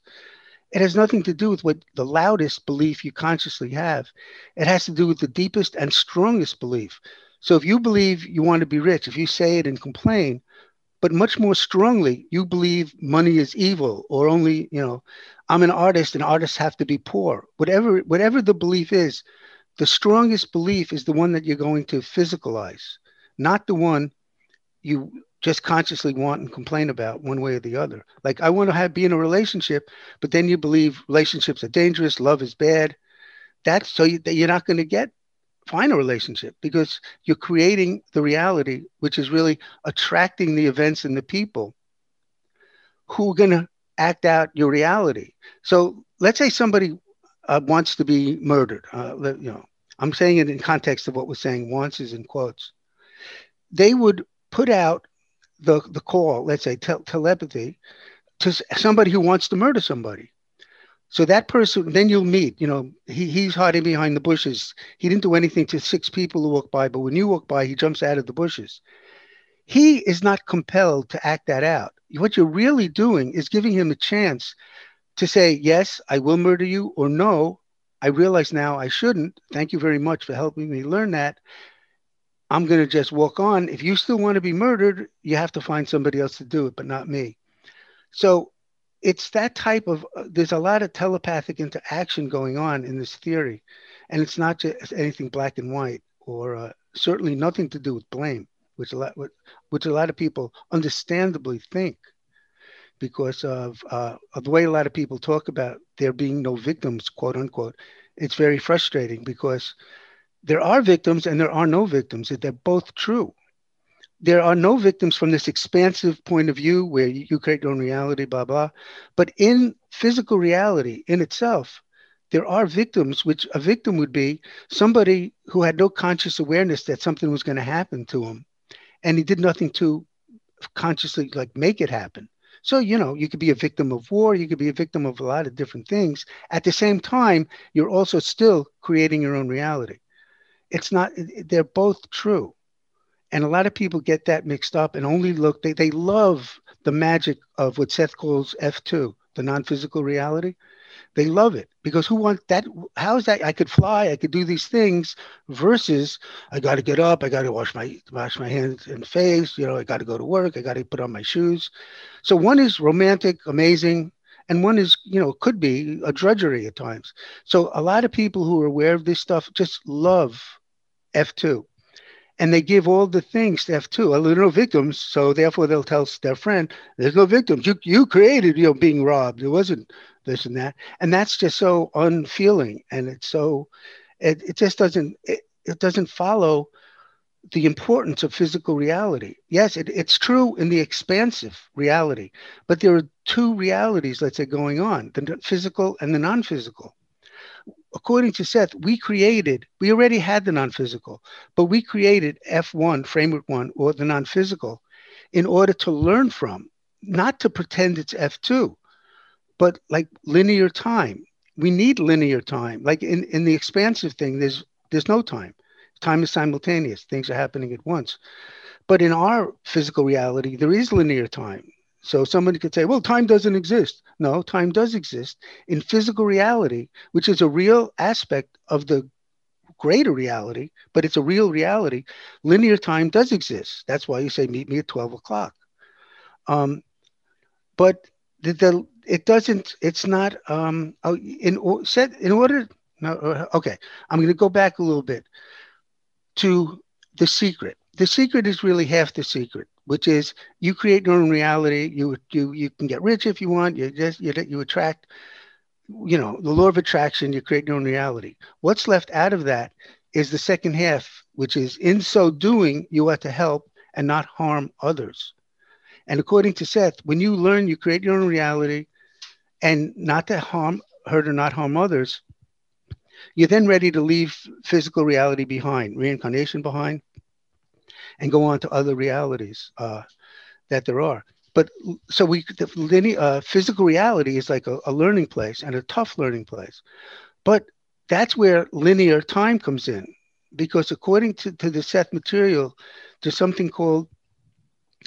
It has nothing to do with what the loudest belief you consciously have. It has to do with the deepest and strongest belief. So if you believe you want to be rich, if you say it and complain, but much more strongly, you believe money is evil, or only, you know, I'm an artist and artists have to be poor. Whatever, whatever the belief is, the strongest belief is the one that you're going to physicalize, not the one you just consciously want and complain about one way or the other. Like I want to have be in a relationship, but then you believe relationships are dangerous, love is bad. That's so you, you're not going to get find a relationship because you're creating the reality, which is really attracting the events and the people who are going to act out your reality. So let's say somebody uh, wants to be murdered. Uh, you know, I'm saying it in context of what we're saying. Wants is in quotes. They would put out the the call, let's say te- telepathy, to somebody who wants to murder somebody. So that person, then you'll meet, you know, he, he's hiding behind the bushes. He didn't do anything to six people who walk by, but when you walk by, he jumps out of the bushes. He is not compelled to act that out. What you're really doing is giving him a chance to say, yes, I will murder you, or no, I realize now I shouldn't. Thank you very much for helping me learn that. I'm going to just walk on. If you still want to be murdered, you have to find somebody else to do it, but not me. So it's that type of uh, there's a lot of telepathic interaction going on in this theory and it's not just anything black and white or uh, certainly nothing to do with blame which a lot which a lot of people understandably think because of, uh, of the way a lot of people talk about there being no victims quote unquote it's very frustrating because there are victims and there are no victims they're both true there are no victims from this expansive point of view where you create your own reality, blah, blah. But in physical reality in itself, there are victims, which a victim would be somebody who had no conscious awareness that something was going to happen to him. And he did nothing to consciously like make it happen. So, you know, you could be a victim of war, you could be a victim of a lot of different things. At the same time, you're also still creating your own reality. It's not, they're both true. And a lot of people get that mixed up and only look, they, they love the magic of what Seth calls F2, the non physical reality. They love it because who wants that? How is that? I could fly, I could do these things versus I got to get up, I got to wash my wash my hands and face, you know, I got to go to work, I got to put on my shoes. So one is romantic, amazing, and one is, you know, could be a drudgery at times. So a lot of people who are aware of this stuff just love F2 and they give all the things to F2. Well, there are no victims, so therefore they'll tell their friend, "There's no victims. You you created, you know, being robbed. It wasn't this and that." And that's just so unfeeling, and it's so it, it just doesn't it, it doesn't follow the importance of physical reality. Yes, it, it's true in the expansive reality, but there are two realities, let's say, going on: the physical and the non-physical according to Seth, we created, we already had the non physical, but we created F1, framework one, or the non physical in order to learn from, not to pretend it's F2, but like linear time. We need linear time. Like in, in the expansive thing, there's there's no time. Time is simultaneous. Things are happening at once. But in our physical reality, there is linear time. So somebody could say, well, time doesn't exist. No, time does exist in physical reality, which is a real aspect of the greater reality, but it's a real reality. Linear time does exist. That's why you say, meet me at 12 o'clock. Um, but the, the, it doesn't, it's not, um, oh, in, in order, no, uh, okay, I'm going to go back a little bit to the secret. The secret is really half the secret which is you create your own reality. You you you can get rich if you want. You just you you attract, you know, the law of attraction. You create your own reality. What's left out of that is the second half, which is in so doing you are to help and not harm others. And according to Seth, when you learn you create your own reality, and not to harm, hurt or not harm others, you're then ready to leave physical reality behind, reincarnation behind, and go on to other realities uh, that there are. but so we the linear uh, physical reality is like a, a learning place and a tough learning place but that's where linear time comes in because according to, to the Seth material there's something called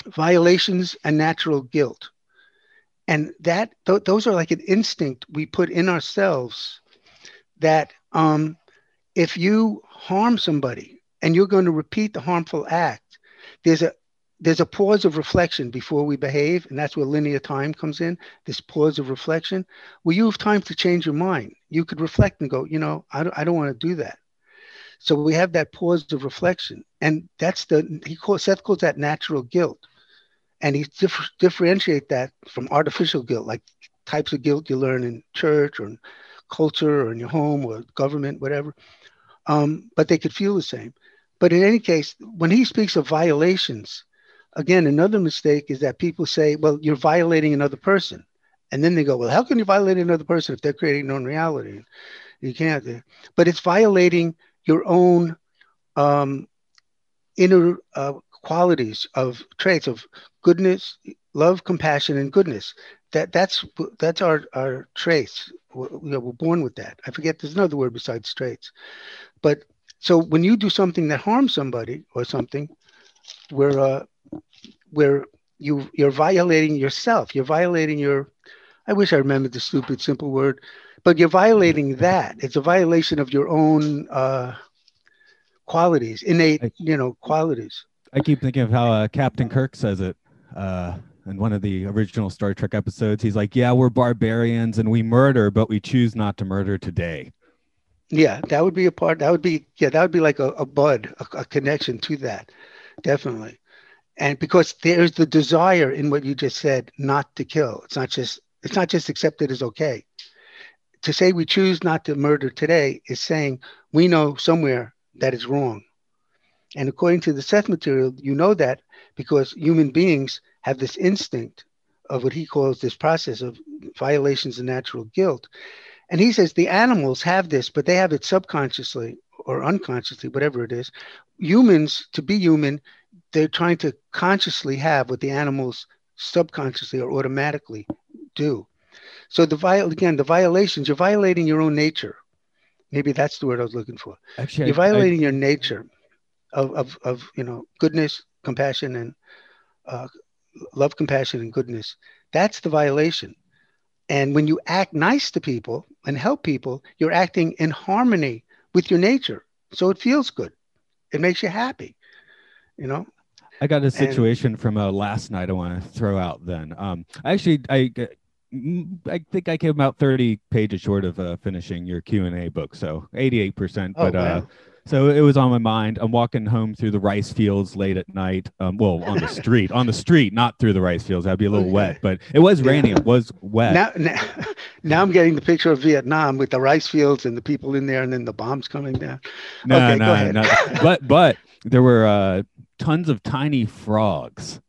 violations and natural guilt and that th- those are like an instinct we put in ourselves that um, if you harm somebody and you're going to repeat the harmful act there's a there's a pause of reflection before we behave, and that's where linear time comes in. This pause of reflection, well, you have time to change your mind. You could reflect and go, you know, I don't, I don't want to do that. So we have that pause of reflection, and that's the he calls Seth calls that natural guilt, and he dif- differentiate that from artificial guilt, like types of guilt you learn in church or in culture or in your home or government, whatever. Um, but they could feel the same. But in any case, when he speaks of violations, again, another mistake is that people say, well, you're violating another person. And then they go, well, how can you violate another person if they're creating their own reality? You can't. But it's violating your own um, inner uh, qualities of traits of goodness, love, compassion, and goodness. That that's that's our our traits. We're, we're born with that. I forget. There's another word besides traits. But so when you do something that harms somebody or something, where uh, where you you're violating yourself. You're violating your. I wish I remembered the stupid simple word, but you're violating that. It's a violation of your own uh, qualities, innate, you know, qualities. I keep thinking of how uh, Captain Kirk says it uh, in one of the original Star Trek episodes. He's like, "Yeah, we're barbarians and we murder, but we choose not to murder today." Yeah, that would be a part. That would be yeah, that would be like a, a bud, a, a connection to that, definitely. And because there's the desire in what you just said not to kill. It's not just it's not just accepted as okay. To say we choose not to murder today is saying we know somewhere that is wrong. And according to the seth material you know that because human beings have this instinct of what he calls this process of violations of natural guilt and he says the animals have this but they have it subconsciously or unconsciously whatever it is humans to be human they're trying to consciously have what the animals subconsciously or automatically do. So the viol again, the violations, you're violating your own nature. Maybe that's the word I was looking for. Actually, you're violating I, your nature of, of, of, you know, goodness, compassion, and uh, love, compassion, and goodness. That's the violation. And when you act nice to people and help people, you're acting in harmony with your nature. So it feels good. It makes you happy you know i got a situation and, from uh, last night i want to throw out then um actually i I think I came out 30 pages short of uh, finishing your Q&A book, so 88%. But oh, uh, so it was on my mind. I'm walking home through the rice fields late at night. Um, well, on the <laughs> street, on the street, not through the rice fields. That'd be a little wet, but it was raining. It was wet. Now, now, <laughs> now, I'm getting the picture of Vietnam with the rice fields and the people in there, and then the bombs coming down. No, okay, no, no. <laughs> But but there were uh, tons of tiny frogs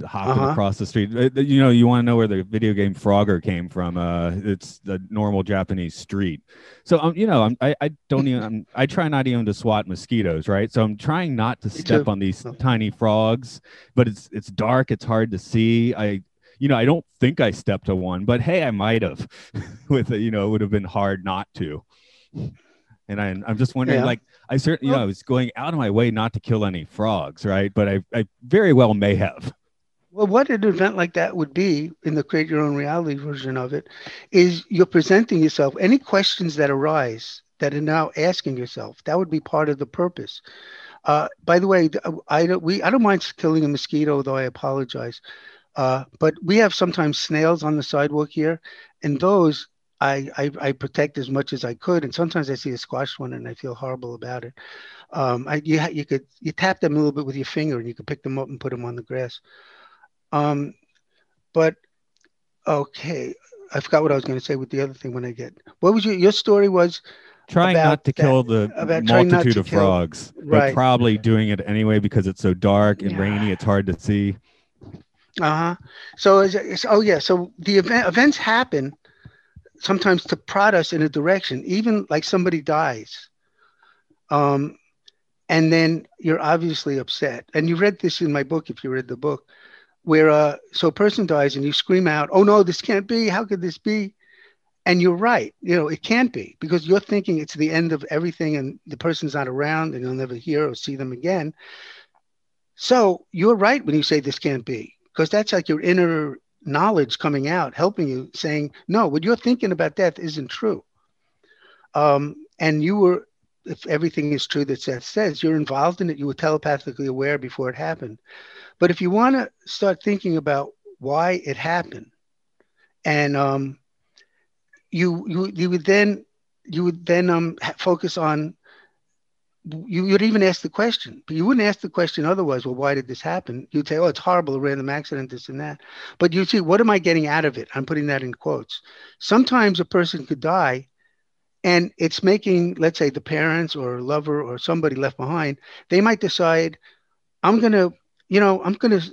hopping uh-huh. across the street. Uh, you know, you want to know where the video game Frogger came from? Uh, it's the normal Japanese street. So, um, you know, I'm, I, I don't even, I'm, i try not even to swat mosquitoes, right? So I'm trying not to step on these tiny frogs, but it's it's dark, it's hard to see. I, you know, I don't think I stepped on one, but hey, I might have. <laughs> With it, you know, it would have been hard not to. And I, I'm just wondering, yeah. like, I certainly, you know, I was going out of my way not to kill any frogs, right? But I, I very well may have. Well, what an event like that would be in the create your own reality version of it is you're presenting yourself. Any questions that arise that are now asking yourself, that would be part of the purpose. Uh, by the way, I don't, we, I don't mind killing a mosquito, though I apologize. Uh, but we have sometimes snails on the sidewalk here, and those I, I, I, protect as much as I could, and sometimes I see a squashed one and I feel horrible about it. Um, I, you, you could you tap them a little bit with your finger and you could pick them up and put them on the grass. Um, but okay, I forgot what I was going to say with the other thing when I get. What was your your story was trying not to that, kill the multitude of kill, frogs, right. but probably doing it anyway because it's so dark and yeah. rainy. It's hard to see. Uh huh. So it's, it's, oh yeah. So the event events happen sometimes to prod us in a direction, even like somebody dies. Um, and then you're obviously upset. And you read this in my book, if you read the book. Where uh, so a person dies and you scream out, "Oh no, this can't be! How could this be?" And you're right, you know, it can't be because you're thinking it's the end of everything and the person's not around and you'll never hear or see them again. So you're right when you say this can't be because that's like your inner knowledge coming out, helping you, saying, "No, what you're thinking about death isn't true." Um, and you were if everything is true that Seth says, you're involved in it. You were telepathically aware before it happened. But if you want to start thinking about why it happened, and um, you you you would then you would then um, focus on you would even ask the question, but you wouldn't ask the question otherwise. Well, why did this happen? You'd say, "Oh, it's horrible, a random accident, this and that." But you see, what am I getting out of it? I'm putting that in quotes. Sometimes a person could die and it's making let's say the parents or lover or somebody left behind they might decide i'm going to you know i'm going to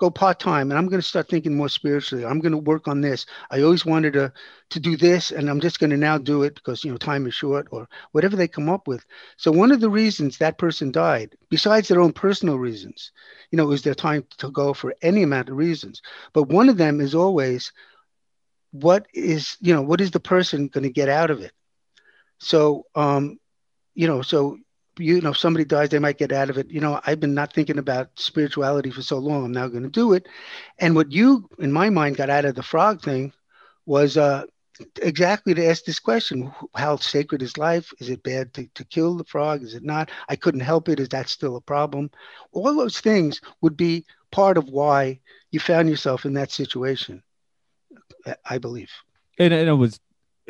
go part-time and i'm going to start thinking more spiritually. I'm going to work on this. I always wanted to to do this and i'm just going to now do it because you know time is short or whatever they come up with. So one of the reasons that person died besides their own personal reasons you know is their time to go for any amount of reasons. But one of them is always what is you know what is the person going to get out of it so, um, you know, so you know, if somebody dies, they might get out of it. You know, I've been not thinking about spirituality for so long. I'm now going to do it. And what you, in my mind, got out of the frog thing was uh, exactly to ask this question: How sacred is life? Is it bad to, to kill the frog? Is it not? I couldn't help it. Is that still a problem? All those things would be part of why you found yourself in that situation. I believe. And, and it was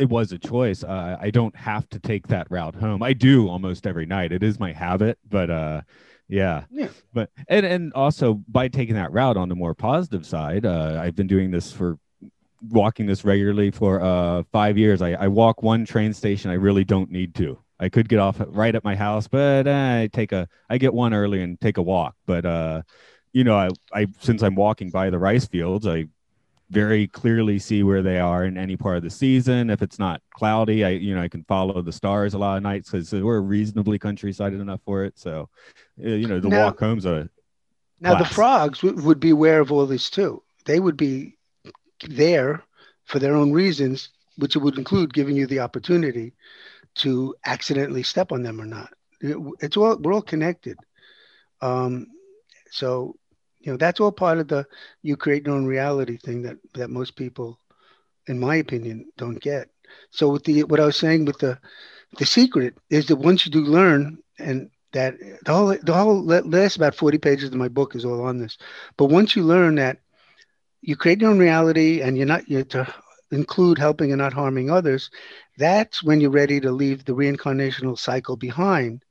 it was a choice. Uh, I don't have to take that route home. I do almost every night. It is my habit, but uh, yeah. yeah. But and and also by taking that route on the more positive side, uh, I've been doing this for walking this regularly for uh five years. I, I walk one train station I really don't need to. I could get off right at my house, but uh, I take a I get one early and take a walk. But uh, you know, I I since I'm walking by the rice fields, I very clearly see where they are in any part of the season. If it's not cloudy, I you know I can follow the stars a lot of nights because we're reasonably countryside enough for it. So, you know, the now, walk home's a now the frogs w- would be aware of all this too. They would be there for their own reasons, which would include giving you the opportunity to accidentally step on them or not. It, it's all we're all connected. Um, so you know that's all part of the you create your own reality thing that that most people in my opinion don't get. So with the what i was saying with the the secret is that once you do learn and that the whole the whole last about 40 pages of my book is all on this. But once you learn that you create your own reality and you're not you're to include helping and not harming others that's when you're ready to leave the reincarnational cycle behind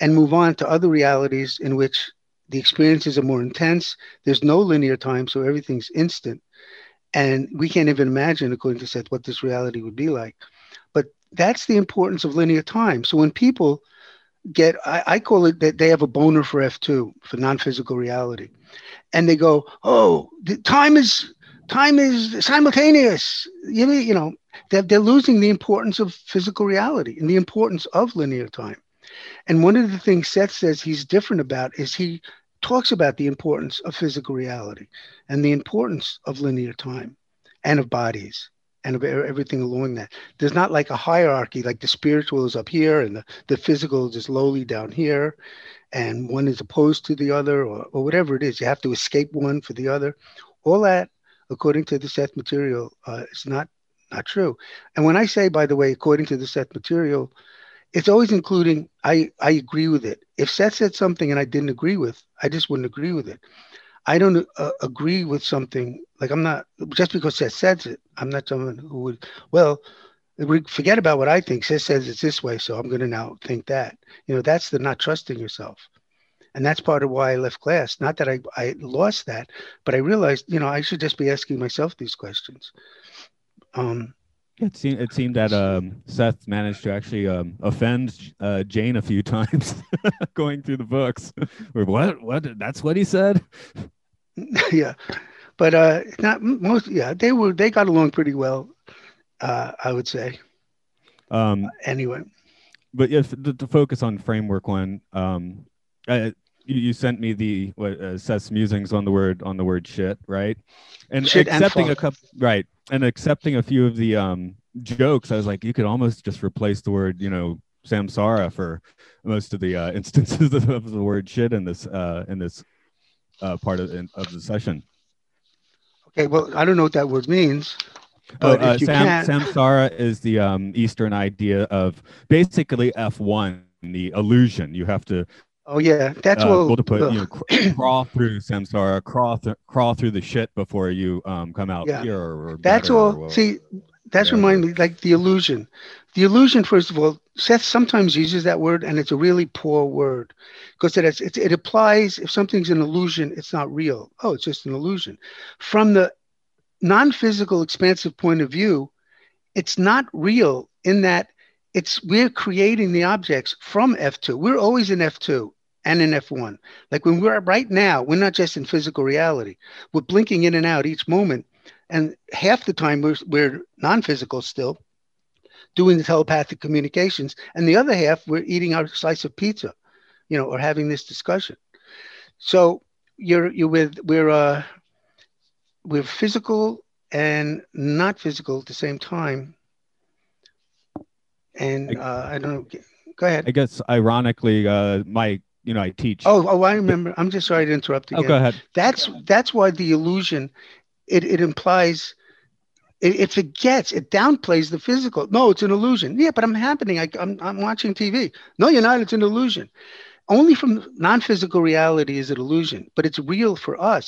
and move on to other realities in which the experiences are more intense. There's no linear time, so everything's instant. And we can't even imagine, according to Seth, what this reality would be like. But that's the importance of linear time. So when people get, I, I call it that they have a boner for F2, for non-physical reality. And they go, oh, the time is time is simultaneous. You, you know, they're, they're losing the importance of physical reality and the importance of linear time. And one of the things Seth says he's different about is he talks about the importance of physical reality and the importance of linear time and of bodies and of everything along that. There's not like a hierarchy, like the spiritual is up here and the, the physical is just lowly down here, and one is opposed to the other, or, or whatever it is. You have to escape one for the other. All that, according to the Seth material, uh, is not not true. And when I say, by the way, according to the Seth material, it's always including I I agree with it. If Seth said something and I didn't agree with, I just wouldn't agree with it. I don't uh, agree with something like I'm not just because Seth says it. I'm not someone who would well forget about what I think. Seth says it's this way, so I'm going to now think that. You know, that's the not trusting yourself. And that's part of why I left class. Not that I, I lost that, but I realized, you know, I should just be asking myself these questions. Um, it seemed it seemed that um, Seth managed to actually um, offend uh, Jane a few <laughs> times <laughs> going through the books. <laughs> or what? What? That's what he said. yeah, but uh, not most. Yeah, they were. They got along pretty well. Uh, I would say. Um, anyway. But if to, to, focus on framework one, um, uh, you, you sent me the what uh, Seth's musings on the word on the word shit, right? And Shit and accepting a couple, right? And accepting a few of the um jokes, I was like, you could almost just replace the word, you know, samsara for most of the uh, <laughs> instances of, the word shit in this uh in this uh part of in, of the session. Okay, well, I don't know what that word means. Oh, uh, Sam, can, samsara is the um, Eastern idea of basically F1, the illusion. You have to oh yeah, that's uh, all. able to put uh, you know <clears throat> crawl through samsara, crawl th- crawl through the shit before you um come out Yeah. here. Or, or That's better or all. See, that's yeah. remind me like the illusion. The illusion, first of all, Seth sometimes uses that word, and it's a really poor word because it has, it, it applies if something's an illusion, it's not real. Oh, it's just an illusion. From the non-physical, expansive point of view, it's not real in that it's we're creating the objects from F2. We're always in F2 and in F1. Like when we're right now, we're not just in physical reality. We're blinking in and out each moment and half the time we're, we're non-physical still doing the telepathic communications and the other half we're eating our slice of pizza you know or having this discussion so you're you're with we're uh we're physical and not physical at the same time and uh i don't know go ahead I guess ironically, uh, my you know I teach. oh oh i remember. I'm just sorry to interrupt Oh, go ahead. that's that's why the illusion it, it implies it, it forgets it downplays the physical. No it's an illusion. Yeah but i'm happening. I, I'm, I'm watching tv no you're not. It's an illusion. Only from non-physical reality is it illusion but it's real for us.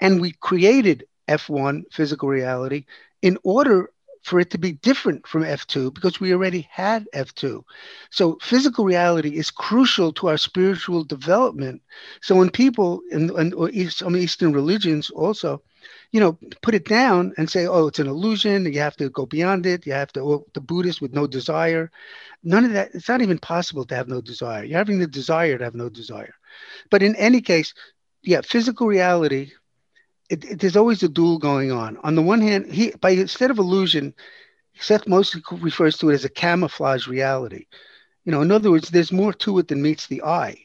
And we created f1 physical reality in order for it to be different from f2 because we already had f2 so physical reality is crucial to our spiritual development so when people in, in or East, some Eastern religions also, you know, put it down and say, oh, it's an illusion. You have to go beyond it. You have to, oh, the Buddhist with no desire. None of that. It's not even possible to have no desire. You're having the desire to have no desire. But in any case, yeah, physical reality, it, it, there's always a duel going on. On the one hand, he by instead of illusion, Seth mostly refers to it as a camouflage reality. You know, in other words, there's more to it than meets the eye.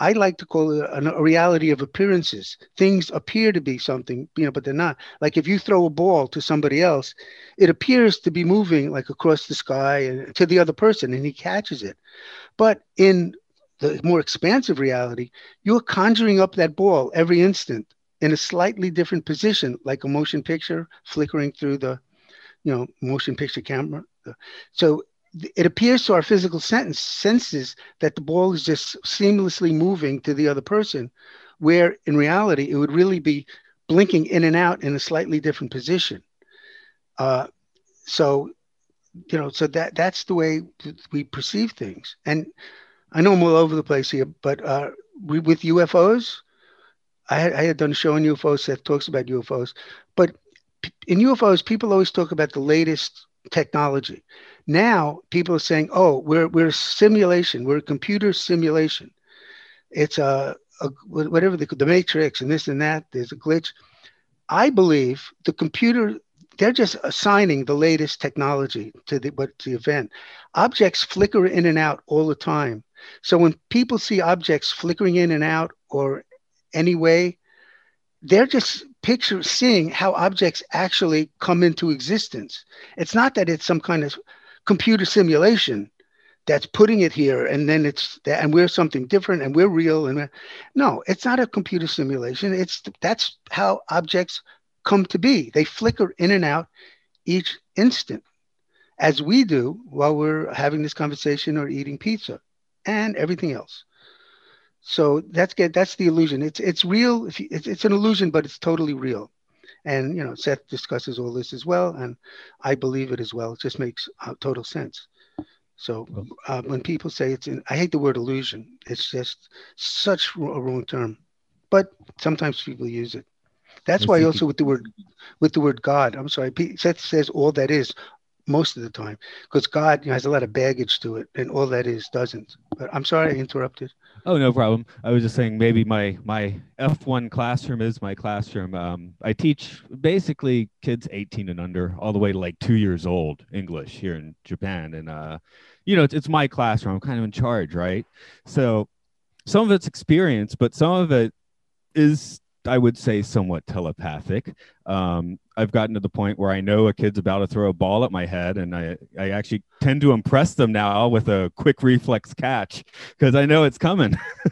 I like to call it a, a reality of appearances. Things appear to be something, you know, but they're not. Like if you throw a ball to somebody else, it appears to be moving like across the sky to the other person, and he catches it. But in the more expansive reality, you're conjuring up that ball every instant in a slightly different position, like a motion picture flickering through the, you know, motion picture camera. So it appears to our physical senses that the ball is just seamlessly moving to the other person, where in reality it would really be blinking in and out in a slightly different position. Uh, so, you know, so that that's the way we perceive things. And I know I'm all over the place here, but uh, we, with UFOs, I had, I had done a show on UFOs that talks about UFOs, but in UFOs, people always talk about the latest technology. Now people are saying, "Oh, we're we're a simulation. We're a computer simulation. It's a, a whatever the, the matrix and this and that. There's a glitch." I believe the computer they're just assigning the latest technology to the what the event. Objects flicker in and out all the time. So when people see objects flickering in and out or any way, they're just picture seeing how objects actually come into existence. It's not that it's some kind of computer simulation that's putting it here and then it's that and we're something different and we're real and we're, no it's not a computer simulation. It's that's how objects come to be. They flicker in and out each instant as we do while we're having this conversation or eating pizza and everything else so that's good that's the illusion. It's it's real it's, it's an illusion but it's totally real. And you know seth discusses all this as well and i believe it as well. It just makes uh, total sense. So uh, when people say it's in, i hate the word illusion. It's just such a wrong term. But sometimes people use it. That's why also with the word with the word god i'm sorry seth says all that is most of the time because god you know, has a lot of baggage to it and all that is doesn't. But i'm sorry i interrupted Oh, no problem. I was just saying maybe my my F1 classroom is my classroom. Um, I teach basically kids 18 and under, all the way to like two years old English here in Japan, and uh, you know it's, it's my classroom. I'm kind of in charge, right? So some of it's experience, but some of it is I would say somewhat telepathic. Um, I've gotten to the point where I know a kid's about to throw a ball at my head, and I, I actually tend to impress them now with a quick reflex catch because I know it's coming. <laughs>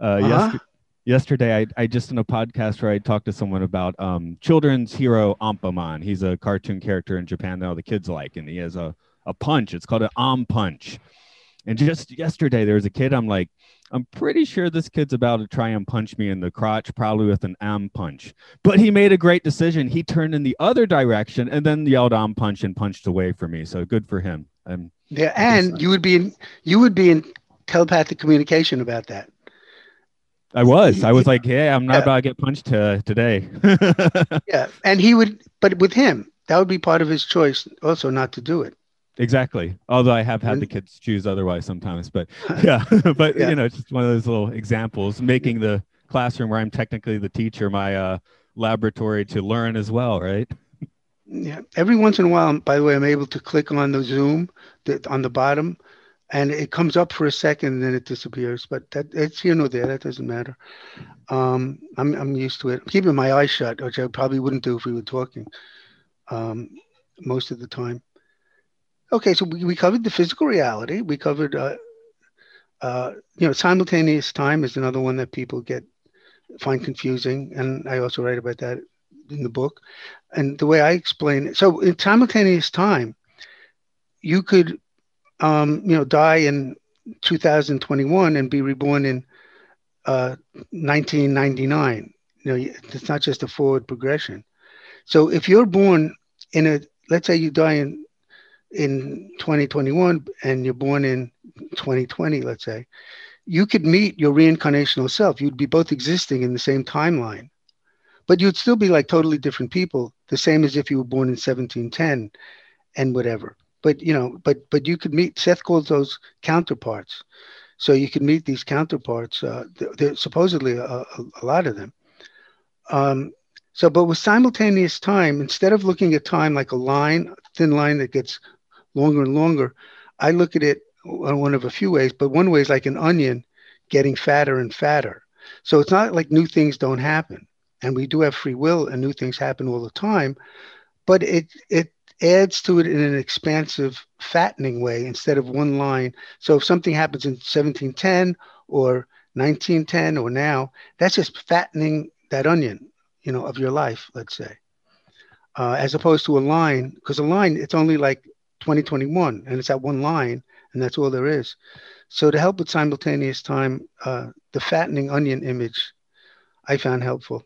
uh, uh-huh. yes, yesterday, I, I just in a podcast where I talked to someone about um, children's hero Anpanman. He's a cartoon character in Japan that all the kids like, and he has a, a punch. It's called an Am punch. And just yesterday, there was a kid. I'm like, I'm pretty sure this kid's about to try and punch me in the crotch, probably with an am punch. But he made a great decision. He turned in the other direction and then yelled am punch and punched away for me. So good for him. Um, yeah, and you would be in you would be in telepathic communication about that. I was. I was like, "Yeah, I'm not yeah. about to get punched uh, today." <laughs> yeah, and he would, but with him, that would be part of his choice, also not to do it. Exactly. Although I have had the kids choose otherwise sometimes, but <laughs> yeah, <laughs> but yeah. you know, just one of those little examples, making the classroom where I'm technically the teacher my uh, laboratory to learn as well, right? Yeah. Every once in a while, by the way, I'm able to click on the Zoom that on the bottom, and it comes up for a second, and then it disappears. But that it's here nor there. That doesn't matter. Um, I'm I'm used to it. I'm keeping my eyes shut, which I probably wouldn't do if we were talking um, most of the time. Okay, so we, we covered the physical reality. We covered, uh, uh, you know, simultaneous time is another one that people get find confusing, and I also write about that in the book. And the way I explain it, so in simultaneous time, you could, um, you know, die in 2021 and be reborn in uh, 1999. You know, it's not just a forward progression. So if you're born in a, let's say you die in in 2021 and you're born in 2020, let's say, you could meet your reincarnational self. You'd be both existing in the same timeline, but you'd still be like totally different people, the same as if you were born in 1710 and whatever. But you know, but but you could meet. Seth calls those counterparts. So you could meet these counterparts. Uh, there's supposedly a, a, a, lot of them. Um, so, but with simultaneous time, instead of looking at time like a line, thin line that gets longer and longer. I look at it one of a few ways, but one way is like an onion getting fatter and fatter. So it's not like new things don't happen. And we do have free will and new things happen all the time, but it it adds to it in an expansive fattening way instead of one line. So if something happens in 1710 or 1910 or now, that's just fattening that onion, you know, of your life, let's say. Uh, as opposed to a line, because a line, it's only like 2021, and it's that one line, and that's all there is. So to help with simultaneous time, uh, the fattening onion image, I found helpful.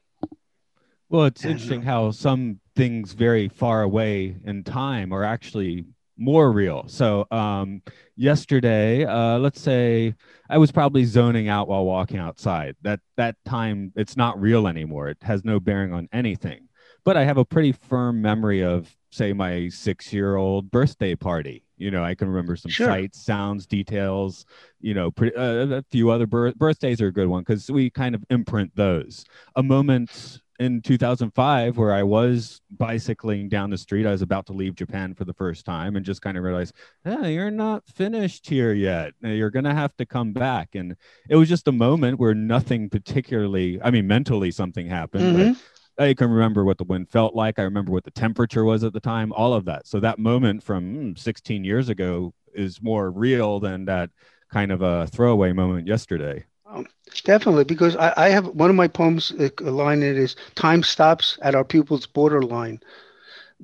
Well, it's and, interesting how some things very far away in time are actually more real. So um, yesterday, uh, let's say I was probably zoning out while walking outside. That that time, it's not real anymore. It has no bearing on anything. But I have a pretty firm memory of say my six year old birthday party you know i can remember some sure. sights sounds details you know uh, a few other bir- birthdays are a good one because we kind of imprint those a moment in 2005 where i was bicycling down the street i was about to leave japan for the first time and just kind of realized hey, you're not finished here yet you're gonna have to come back and it was just a moment where nothing particularly i mean mentally something happened mm-hmm. I can remember what the wind felt like. I remember what the temperature was at the time, all of that. So that moment from mm, 16 years ago is more real than that kind of a throwaway moment yesterday. Um, definitely, because I, I, have one of my poems, a line in it is time stops at our pupil's borderline.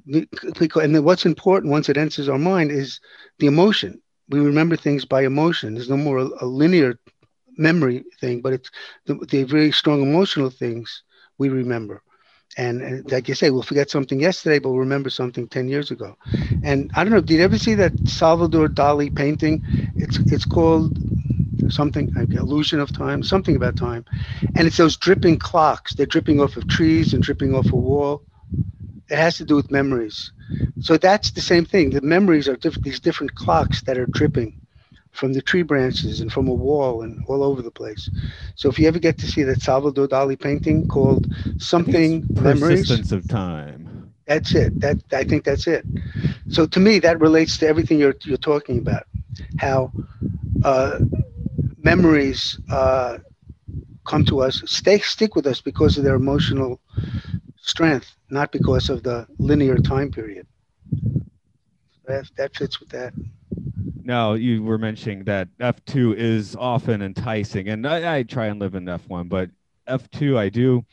And then what's important once it enters our mind is the emotion. We remember things by emotion. There's no more a, a linear memory thing, but it's the, the very strong emotional things we remember. And, and, like you say, we'll forget something yesterday, but we'll remember something 10 years ago. And I don't know, did you ever see that Salvador Dali painting? It's it's called something, illusion of time, something about time. And it's those dripping clocks. They're dripping off of trees and dripping off a wall. It has to do with memories. So that's the same thing. The memories are diff- these different clocks that are dripping from the tree branches and from a wall and all over the place. So if you ever get to see that Salvador Dali painting called something memories, persistence of time. That's it. That I think that's it. So to me, that relates to everything you're you're talking about. How uh, memories uh, come to us, stay stick with us because of their emotional strength, not because of the linear time period. That, that fits with that. No, you were mentioning that F2 is often enticing, and I, I try and live in F1, but F2, I do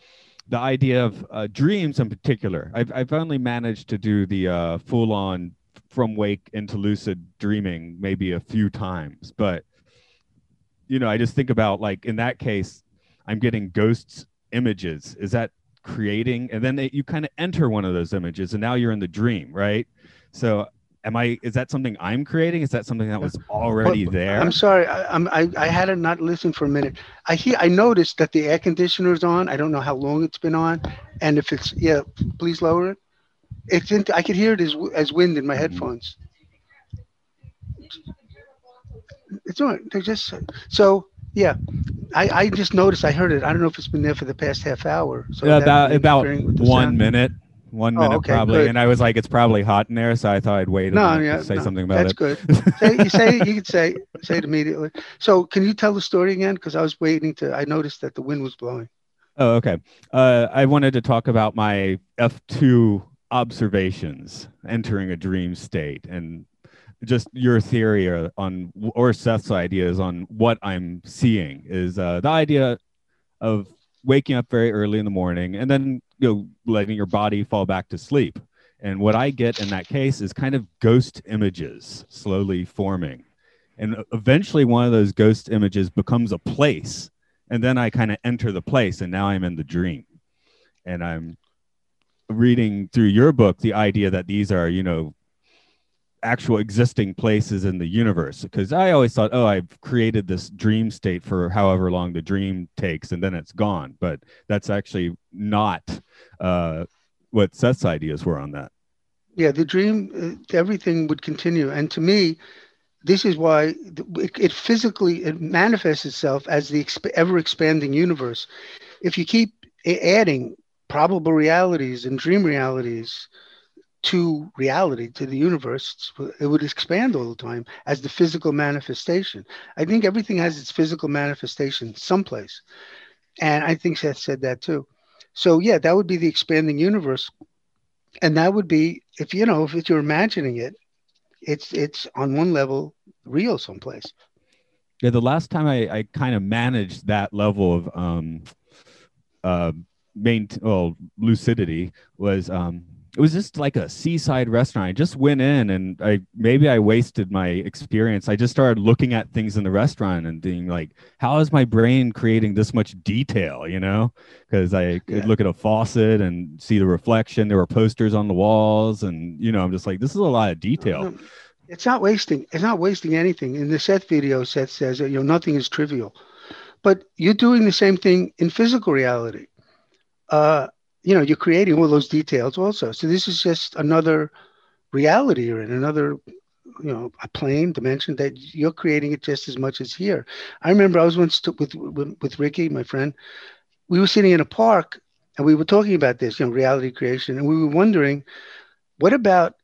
the idea of uh, dreams in particular. I've, I've only managed to do the uh, full on from wake into lucid dreaming maybe a few times, but you know, I just think about like in that case, I'm getting ghosts images. Is that creating? And then they, you kind of enter one of those images, and now you're in the dream, right? So am I? Is that something I'm creating? Is that something that was already Well, there? I'm sorry. I, I'm, I, I had it not listened for a minute. I hear. I noticed that the air conditioner is on. I don't know how long it's been on, and if it's yeah, please lower it. It's in. I could hear it as as wind in my mm-hmm. headphones. It's on. They're just so yeah. I, I just noticed. I heard it. I don't know if it's been there for the past half hour. So Yeah, that about about interfering with the one sound. minute. One Oh, minute okay, probably, good. and I was like, "It's probably hot in there," so I thought I'd wait No, minute yeah, say no, something about that's it. That's good. <laughs> say, you say you could say say it immediately. So can you tell the story again? Because I was waiting to. I noticed that the wind was blowing. Oh, okay. Uh, I wanted to talk about my F2 observations entering a dream state and just your theory or- on, or Seth's ideas on what I'm seeing is uh, the idea of waking up very early in the morning and then you know letting your body fall back to sleep. And what I get in that case is kind of ghost images slowly forming. And eventually one of those ghost images becomes a place and then I kind of enter the place, and now I'm in the dream, and I'm reading through your book the idea that these are, you know, actual existing places in the universe. Because I always thought, oh, I've created this dream state for however long the dream takes, and then it's gone. But that's actually not uh, what Seth's ideas were on that. Yeah, the dream, uh, everything would continue. And to me, this is why it, physically it manifests itself as the exp- ever expanding universe. If you keep adding probable realities and dream realities to reality, to the universe, it would expand all the time as the physical manifestation. I think everything has its physical manifestation someplace. And I think Seth said that too. So, yeah, that would be the expanding universe and that would be if you know if you're imagining it it's it's on one level real someplace Yeah, the last time I, I kind of managed that level of um, uh, main well lucidity was um, it was just like a seaside restaurant. I just went in and I maybe I wasted my experience. I just started looking at things in the restaurant and being like, how is my brain creating this much detail? You know, because I could Yeah. look at a faucet and see the reflection. There were posters on the walls, and you know, I'm just like, this is a lot of detail. It's not wasting it's not wasting anything in the Seth video Seth says you know nothing is trivial but you're doing the same thing in physical reality uh you know you're creating all those details also. So this is just another reality you're in another you know a plane dimension that you're creating it just as much as here. I remember i was once with, with with ricky my friend. We were sitting in a park and we were talking about this you know reality creation. And we were wondering what about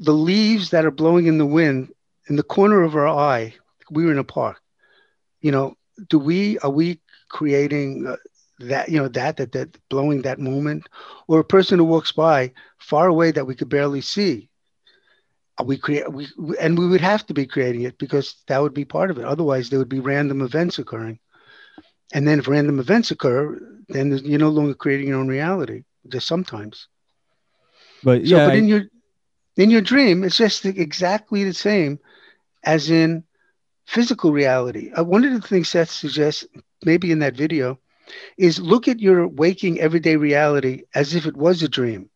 the leaves that are blowing in the wind in the corner of our eye? We were in a park. You know do we are we creating uh, that you know that that that blowing that moment or a person who walks by far away that we could barely see we create we and we would have to be creating it because that would be part of it. Otherwise there would be random events occurring. And then if random events occur then you're no longer creating your own reality just sometimes. But so yeah, but I- in your in your dream it's just exactly the same as in physical reality. Uh, one of the things seth suggests maybe in that video is look at your waking everyday reality as if it was a dream.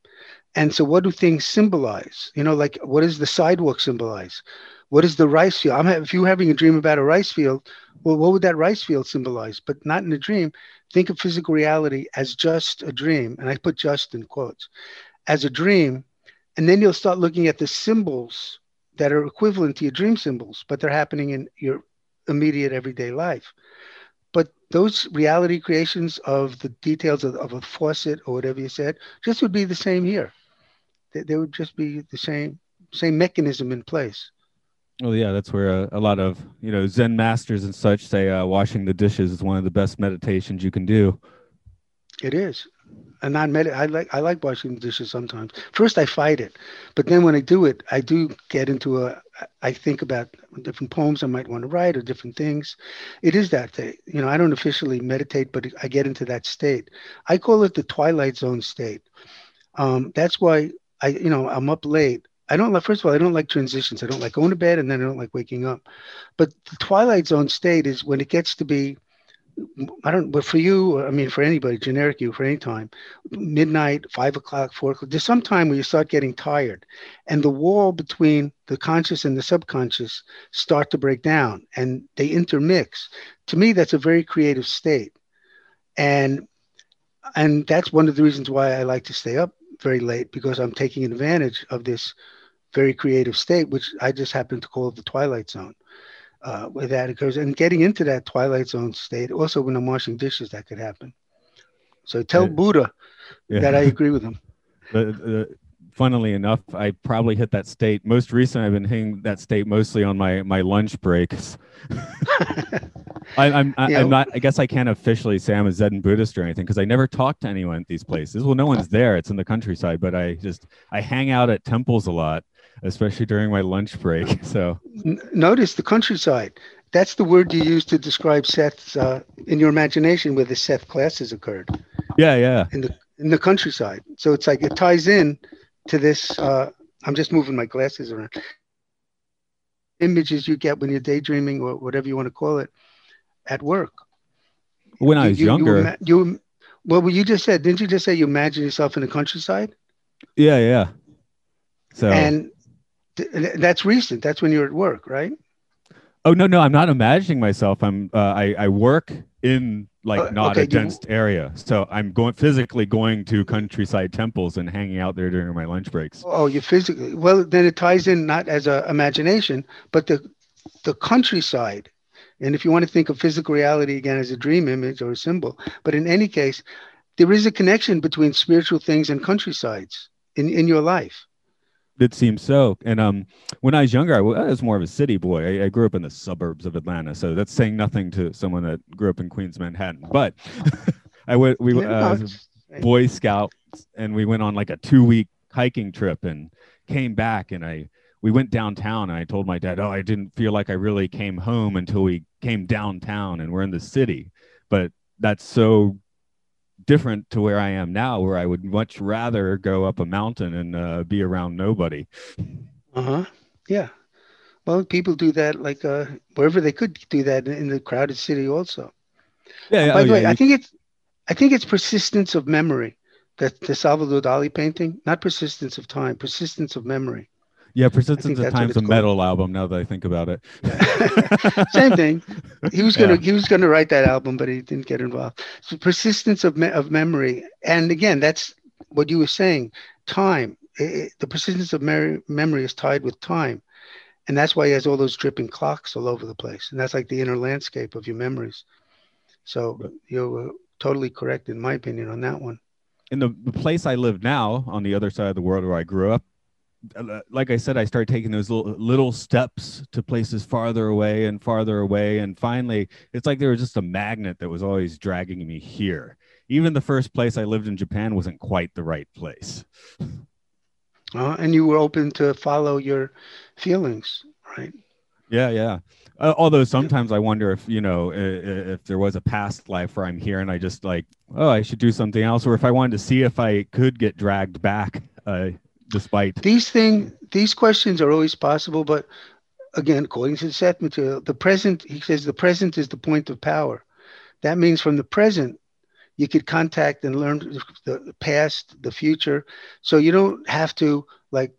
And so what do things symbolize? You know like what does the sidewalk symbolize? What is the rice field? I'm if you're having a dream about a rice field well what would that rice field symbolize? But not in a dream. Think of physical reality as just a dream. And i put just in quotes. As a dream and then you'll start looking at the symbols that are equivalent to your dream symbols but they're happening in your immediate everyday life those reality creations of the details of, of a faucet or whatever you said just would be the same here. They, they would just be the same same mechanism in place. Well, yeah, that's where uh, a lot of you know Zen masters and such say uh, washing the dishes is one of the best meditations you can do. It is, and not med. I like I like washing dishes sometimes. First, I fight it, but then when I do it, I do get into a. I think about different poems I might want to write or different things. It is that thing, you know. I don't officially meditate, but I get into that state. I call it the twilight zone state. Um, that's why I, you know, I'm up late I don't like, first of all, I don't like transitions. I don't like going to bed and then I don't like waking up. But the twilight zone state is when it gets to be, I don't, but for you, I mean, for anybody, generic you, for any time, midnight, five o'clock, four o'clock, there's some time where you start getting tired and the wall between the conscious and the subconscious start to break down and they intermix. To me, that's a very creative state. And and that's one of the reasons why I like to stay up very late because I'm taking advantage of this very creative state, which I just happen to call the twilight zone. Uh, where that occurs, and getting into that twilight zone state, also when I'm washing dishes, that could happen. So tell. Buddha yeah. that I agree with him. <laughs> The, funnily enough, I probably hit that state. Most recently, I've been hitting that state mostly on my my lunch breaks. <laughs> I, I'm I, am not. I guess I can't officially say I'm a Zen Buddhist or anything because I never talk to anyone at these places. Well, no one's there. It's in the countryside, but I just I hang out at temples a lot, especially during my lunch break. <laughs> So notice the countryside. That's the word you use to describe Seth's uh, in your imagination where the Seth classes occurred. Yeah, yeah. In the in the countryside. So it's like it ties in to this. Uh, I'm just moving my glasses around. Images you get when you're daydreaming or whatever you want to call it at work. When I was you, younger, you, you well, you just said, didn't you just say you imagine yourself in the countryside? Yeah, yeah. So and that's recent. That's when you're at work, right? Oh no, no, I'm not imagining myself. I'm uh, I I work in like uh, not okay, a dense you... area, so I'm going physically going to countryside temples and hanging out there during my lunch breaks. Oh, you physically well then it ties in not as a imagination, but the the countryside and if you want to think of physical reality again as a dream image or a symbol, but in any case, there is a connection between spiritual things and countrysides in, in your life. It seems so. And um, when I was younger, I was more of a city boy. I, I grew up in the suburbs of Atlanta, so that's saying nothing to someone that grew up in Queens, Manhattan. But <laughs> I went, we uh, Boy Scouts, and we went on like a two week hiking trip and came back, and I we went downtown and I told my dad, "Oh, I didn't feel like I really came home until we came downtown and we're in the city." But that's so different to where I am now, where I would much rather go up a mountain and uh, be around nobody. Uh huh. Yeah. Well, people do that like uh, wherever they could do that in the crowded city, also. Yeah. By oh, the way, yeah, I think it's I think it's persistence of memory. That the Salvador Dali painting, not persistence of time, persistence of memory. Yeah, Persistence of Time's a metal album. Now that I think about it, <laughs> same thing. He was gonna yeah. he was gonna write that album, but he didn't get involved. So persistence of me- of memory, and again, that's what you were saying. Time, it, the persistence of mer- memory is tied with time, and that's why he has all those dripping clocks all over the place, and that's like the inner landscape of your memories. So you're totally correct, in my opinion, on that one. In the, place I live now, on the other side of the world where I grew up, uh, like I said, I started taking those little, little steps to places farther away and farther away. And finally, it's like there was just a magnet that was always dragging me here. Even the first place I lived in Japan wasn't quite the right place. <laughs> Uh, and you were open to follow your feelings, right? Yeah, yeah. Uh, although sometimes I wonder if you know if, if there was a past life where I'm here and I just like, oh, I should do something else, or if I wanted to see if I could get dragged back. Uh, despite these things these questions are always possible but again according to the Seth material the present he says the present is the point of power. That means from the present you could contact and learn the past the future. So you don't have to like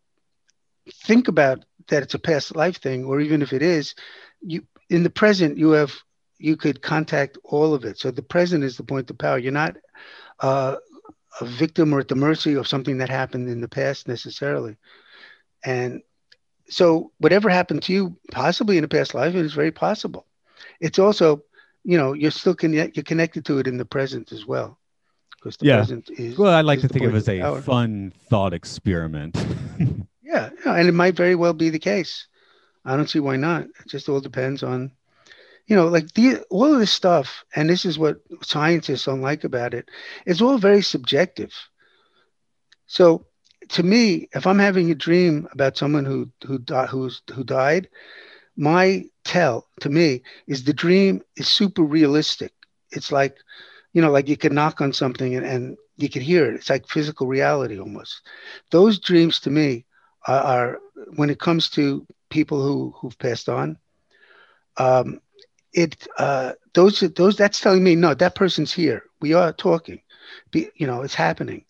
think about that it's a past life thing or even if it is you in the present you have you could contact all of it. So the present is the point of power. You're not uh, a victim or at the mercy of something that happened in the past necessarily. And so whatever happened to you, possibly in a past life, it is very possible. It's also, you know, you're still connect, you're connected to it in the present as well. Because the yeah. present is well, I like to think of it as a power. fun thought experiment. <laughs> yeah, and it might very well be the case. I don't see why not. It just all depends on, you know, like the all of this stuff, and this is what scientists don't like about it. It's all very subjective. So to me, if I'm having a dream about someone who who who's who died, my tell to me is the dream is super realistic. It's like, you know, like you can knock on something and, and you can hear it. It's like physical reality almost. Those dreams to me are, are when it comes to people who who've passed on. Um, it uh, those those that's telling me no, that person's here. We are talking. Be, you know, it's happening.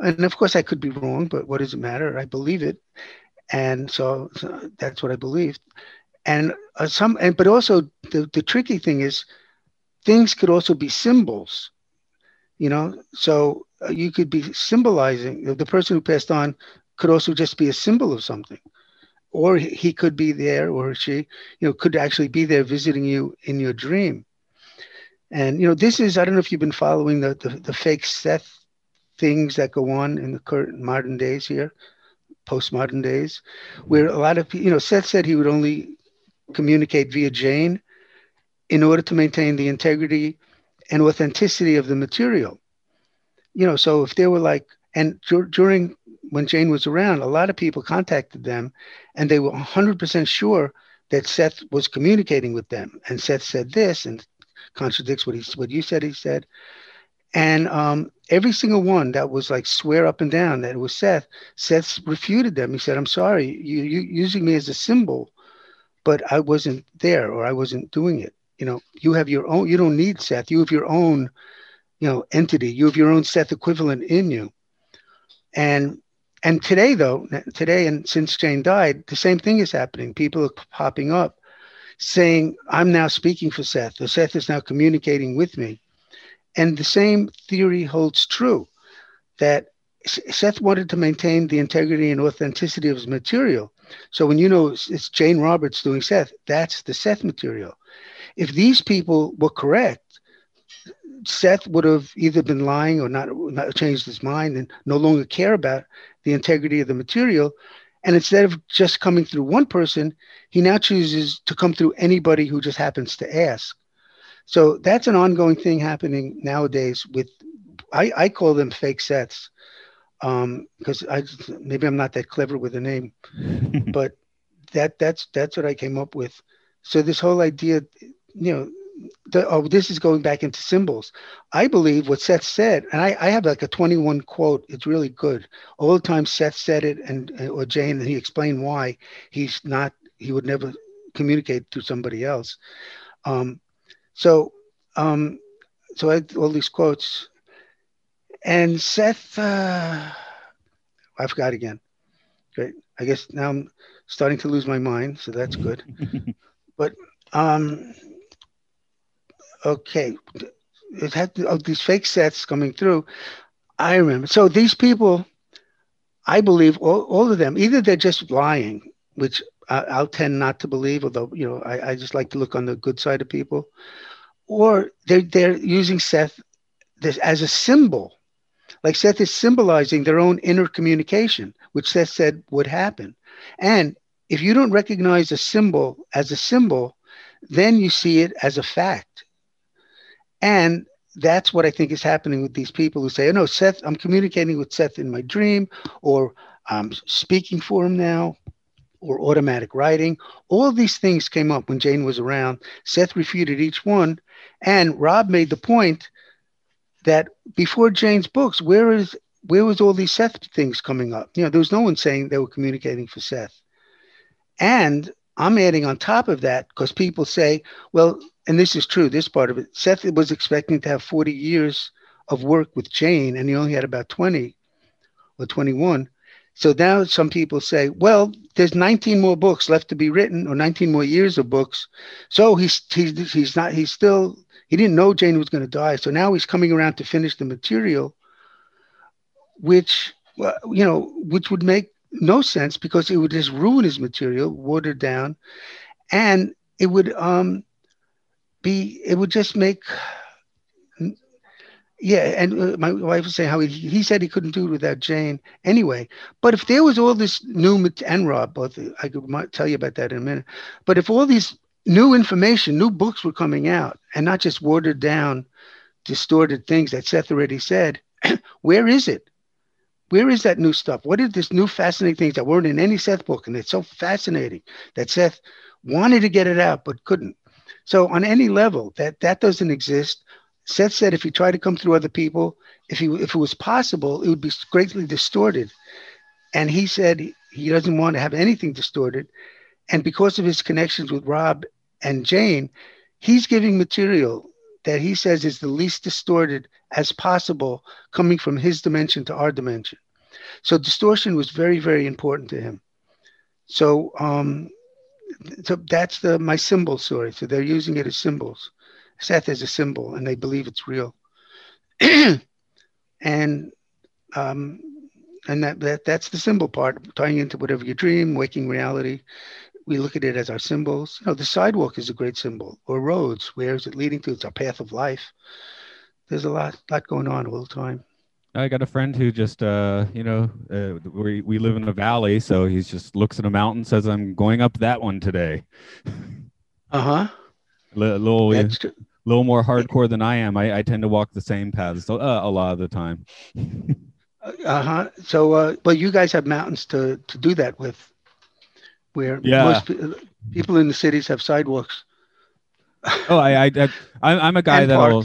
And of course, I could be wrong, but what does it matter? I believe it, and so, so that's what I believed. And uh, some, and but also the the tricky thing is, things could also be symbols. You know, so uh, you could be symbolizing the person who passed on could also just be a symbol of something or he could be there or she you know could actually be there visiting you in your dream and you know this is i don't know if you've been following the the, the fake seth things that go on in the current modern days here, postmodern days, where a lot of you know Seth said he would only communicate via Jane in order to maintain the integrity and authenticity of the material. You know, so if they were like, and dur- during when Jane was around, a lot of people contacted them, and they were 100% sure that Seth was communicating with them. And Seth said this, and contradicts what he what you said. He said, and um, every single one that was like swear up and down that it was Seth, Seth refuted them. He said, I'm sorry, you, you using me as a symbol, but I wasn't there or I wasn't doing it. You know, you have your own, you don't need Seth. You have your own, you know, entity. You have your own Seth equivalent in you. And and today though, today and since Jane died, the same thing is happening. People are popping up saying, I'm now speaking for Seth, or Seth is now communicating with me. And the same theory holds true that Seth wanted to maintain the integrity and authenticity of his material. So when you know it's Jane Roberts doing Seth, that's the Seth material. If these people were correct, Seth would have either been lying or not, not changed his mind and no longer care about the integrity of the material. And instead of just coming through one person, he now chooses to come through anybody who just happens to ask. So that's an ongoing thing happening nowadays with, I, I call them fake Seths because um, I maybe I'm not that clever with a name, <laughs> but that that's that's what I came up with. So this whole idea, you know, the, oh, this is going back into symbols. I believe what Seth said, and I, I have like a 21 quote. It's really good. All the time Seth said it, and or Jane, and he explained why he's not. He would never communicate to somebody else. Um, so, um, so I all these quotes, and Seth, uh, I forgot again. Great. I guess now I'm starting to lose my mind, so that's good. <laughs> but um, okay, it had oh, these fake Seths coming through. I remember. So these people, I believe all, all of them, either they're just lying, which I, will tend not to believe, although you know I, I, just like to look on the good side of people, or they're they're using Seth as a symbol, like Seth is symbolizing their own inner communication, which Seth said would happen. And if you don't recognize a symbol as a symbol, then you see it as a fact. And that's what I think is happening with these people who say, "Oh no, Seth, I'm communicating with Seth in my dream," or "I'm speaking for him now." or automatic writing. All these things came up when Jane was around. Seth refuted each one. And Rob made the point that before Jane's books, where is where was all these Seth things coming up? You know, there was no one saying they were communicating for Seth. And I'm adding on top of that because people say, well, and this is true, this part of it, Seth was expecting to have 40 years of work with Jane, and he only had about 20 or 21. So now some people say, well, there's 19 more books left to be written, or 19 more years of books. So he's he's he's not he's still he didn't know Jane was going to die. So now he's coming around to finish the material, which you know, which would make no sense because it would just ruin his material, watered down, and it would um be it would just make Yeah, and uh, my wife was saying how he, he said he couldn't do it without Jane anyway. But if there was all this new and Rob, both I could tell you about that in a minute. But if all these new information, new books were coming out, and not just watered down, distorted things that Seth already said, <clears throat> where is it? Where is that new stuff? What are this new fascinating things that weren't in any Seth book? And it's so fascinating that Seth wanted to get it out but couldn't. So on any level, that that doesn't exist. Seth said if he tried to come through other people, if he if it was possible, it would be greatly distorted. And he said he doesn't want to have anything distorted. And because of his connections with Rob and Jane, he's giving material that he says is the least distorted as possible coming from his dimension to our dimension. So distortion was very, very important to him. So um, so that's the my symbol story. So they're using it as symbols. Seth is a symbol, and they believe it's real. <clears throat> and um, and that, that that's the symbol part, tying into whatever you dream, waking reality. We look at it as our symbols. You know, the sidewalk is a great symbol, or roads. Where is it leading to? It's our path of life. There's a lot, lot going on all the time. I got a friend who just, uh, you know, uh, we we live in a valley, so he just looks at a mountain, says, "I'm going up that one today." <laughs> Uh huh. A little, a little more hardcore than I am. I, I tend to walk the same paths uh, a lot of the time. uh huh. So, uh, but you guys have mountains to to do that with, where yeah. most people in the cities have sidewalks. oh, I, I, I I'm a guy that'll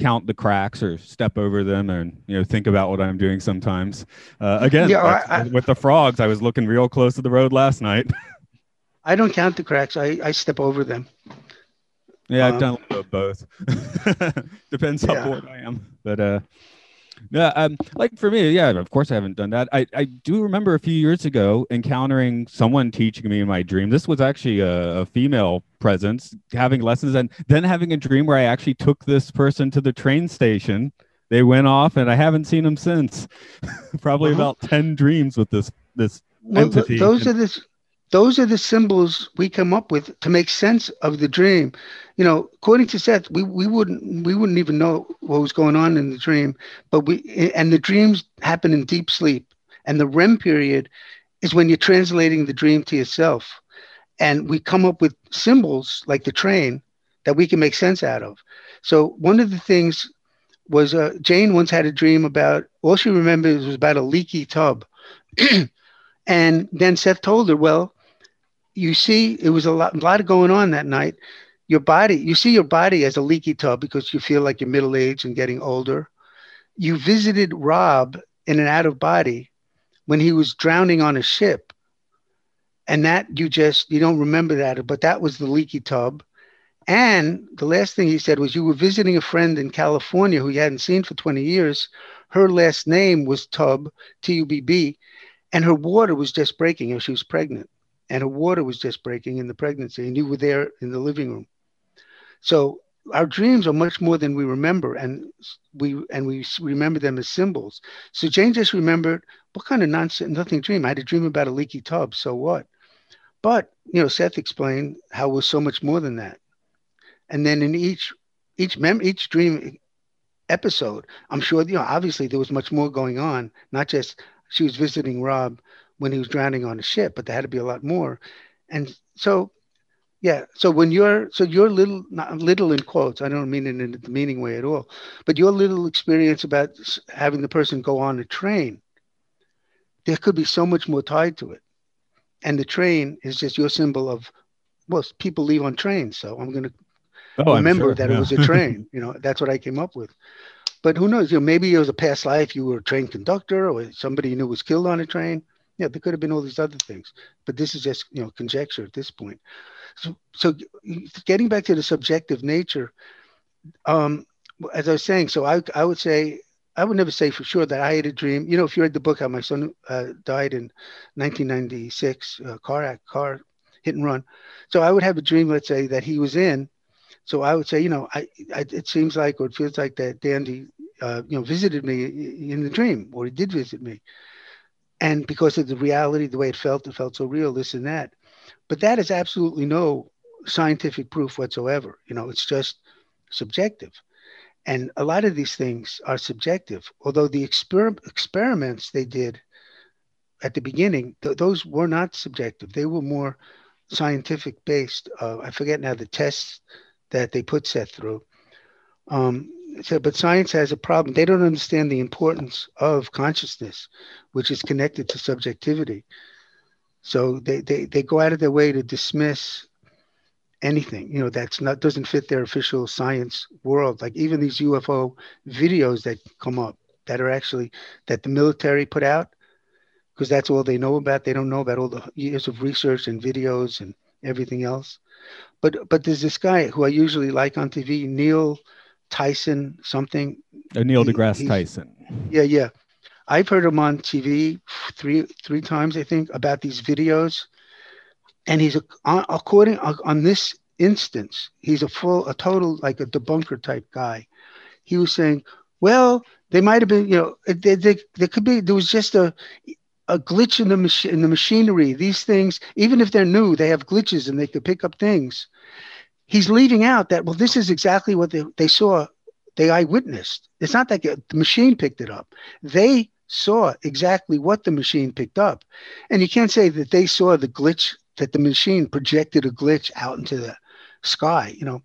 count the cracks or step over them and you know think about what I'm doing sometimes. Uh, again, yeah, I, I, with the frogs, I was looking real close to the road last night. <laughs> I don't count the cracks. I, I step over them. Yeah, I've um, done a little of both. <laughs> Depends yeah. how bored I am. But uh, yeah, um, like for me, yeah, of course I haven't done that. I, I do remember a few years ago encountering someone teaching me in my dream. This was actually a, a, female presence having lessons and then having a dream where I actually took this person to the train station. They went off and I haven't seen them since. <laughs> Probably uh-huh. about 10 dreams with this this well, entity. Those are the those are the symbols we come up with to make sense of the dream. You know according to seth we, we wouldn't we wouldn't even know what was going on in the dream but we and the dreams happen in deep sleep. And the rem period is when you're translating the dream to yourself. And we come up with symbols like the train that we can make sense out of. So one of the things was uh, jane once had a dream about all she remembers was about a leaky tub. <clears throat> And then seth told her well you see, it was a lot, a lot going on that night. Your body, you see your body as a leaky tub because you feel like you're middle aged and getting older. You visited Rob in an out of body when he was drowning on a ship. And that you just, you don't remember that, but that was the leaky tub. And the last thing he said was you were visiting a friend in California who you hadn't seen for 20 years. Her last name was Tub, T U B B, and her water was just breaking and she was pregnant and her water was just breaking in the pregnancy, and you were there in the living room. So our dreams are much more than we remember, and we and we remember them as symbols. So Jane just remembered what kind of nonsense, nothing dream. I had a dream about a leaky tub. So what? But you know, Seth explained how was so much more than that. And then in each each mem each dream episode, I'm sure you know obviously there was much more going on. Not just she was visiting Rob, when he was drowning on a ship, but there had to be a lot more. And so, yeah. So when you're so your little not little in quotes, I don't mean it in the meaning way at all, but your little experience about having the person go on a train, there could be so much more tied to it. And the train is just your symbol of well, people leave on trains, so I'm going to oh, remember sure, that yeah. it was a train. <laughs> you know, that's what I came up with. But who knows? You know, maybe it was a past life. You were a train conductor, or somebody you knew was killed on a train yeah, there could have been all these other things, but this is just you know conjecture at this point. So, so getting back to the subjective nature, um, as I was saying, so I I would say I would never say for sure that I had a dream. You know, if you read the book how my son uh, died in 1996, uh, car act, car hit and run. So I would have a dream, let's say, that he was in. So I would say, you know, I, I it seems like or it feels like that Dandy, uh, you know, visited me in the dream, or he did visit me and because of the reality, the way it felt, it felt so real, this and that. But that is absolutely no scientific proof whatsoever. You know, it's just subjective. And a lot of these things are subjective, although the exper- experiments they did at the beginning, th- those were not subjective. They were more scientific based. Uh, I forget now the tests that they put Seth through. Um, so, but science has a problem. They don't understand the importance of consciousness, which is connected to subjectivity. So they, they, they go out of their way to dismiss anything, you know, that's not doesn't fit their official science world. Like even these UFO videos that come up that are actually that the military put out, because that's all they know about. They don't know about all the years of research and videos and everything else. But but there's this guy who I usually like on TV, Neil Tyson something. Uh, Neil deGrasse he, Tyson. Yeah, yeah. I've heard him on TV three three times, I think, about these videos, and he's a, according on this instance, he's a full, a total like a debunker type guy. He was saying, well, they might have been, you know, they, they, there could be, there was just a a glitch in the machine in the machinery. These things, even if they're new, they have glitches and they could pick up things he's leaving out that well this is exactly what they, they saw they eyewitnessed. It's not that the machine picked it up. They saw exactly what the machine picked up. And you can't say that they saw the glitch that the machine projected a glitch out into the sky you know.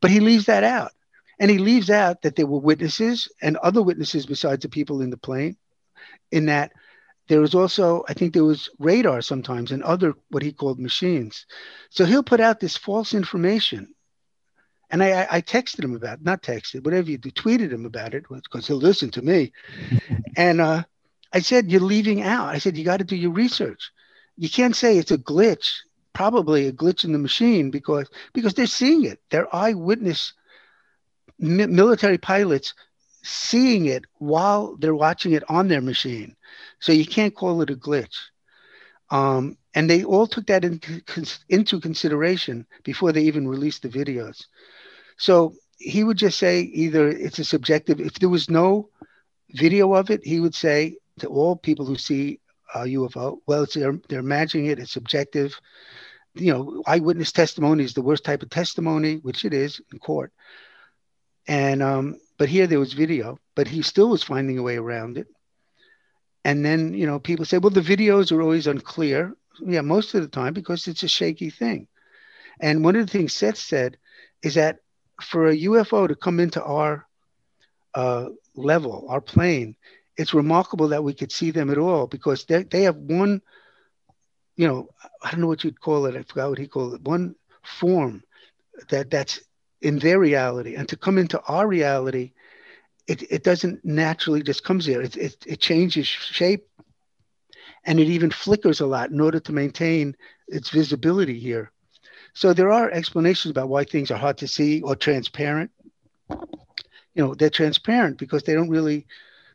But he leaves that out. And he leaves out that there were witnesses and other witnesses besides the people in the plane in that there was also i think there was radar sometimes and other what he called machines. So he'll put out this false information. And I, I texted him about not texted whatever you do tweeted him about it because he'll listen to me. <laughs> And uh, i said you're leaving out. I said you got to do your research. You can't say it's a glitch probably a glitch in the machine because because they're seeing it. They're eyewitness mi- military pilots seeing it while they're watching it on their machine. So you can't call it a glitch. Um, and they all took that into, into consideration before they even released the videos. So he would just say either it's a subjective, if there was no video of it, he would say to all people who see a UFO, well, it's, they're, they're imagining it, it's subjective. You know, eyewitness testimony is the worst type of testimony, which it is in court. And um, but here there was video, but he still was finding a way around it. And then, you know, people say, well, the videos are always unclear. Yeah, most of the time because it's a shaky thing. And one of the things Seth said is that for a UFO to come into our uh, level, our plane, it's remarkable that we could see them at all because they, they have one, you know, I don't know what you'd call it. I forgot what he called it. One form that that's in their reality and to come into our reality it, it doesn't naturally just comes there it, it, it changes shape. And it even flickers a lot in order to maintain its visibility here. So there are explanations about why things are hard to see or transparent. You know they're transparent because they don't really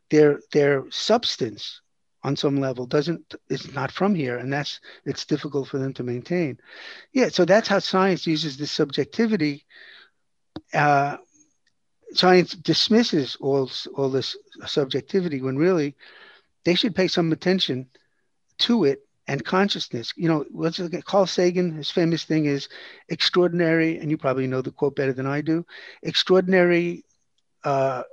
their their substance on some level doesn't is not from here. And that's it's difficult for them to maintain. Yeah so that's how science uses this subjectivity uh, science dismisses all all this subjectivity when really they should pay some attention to it and consciousness. You know, let's look at Carl Sagan, his famous thing is extraordinary, and you probably know the quote better than I do. Extraordinary uh,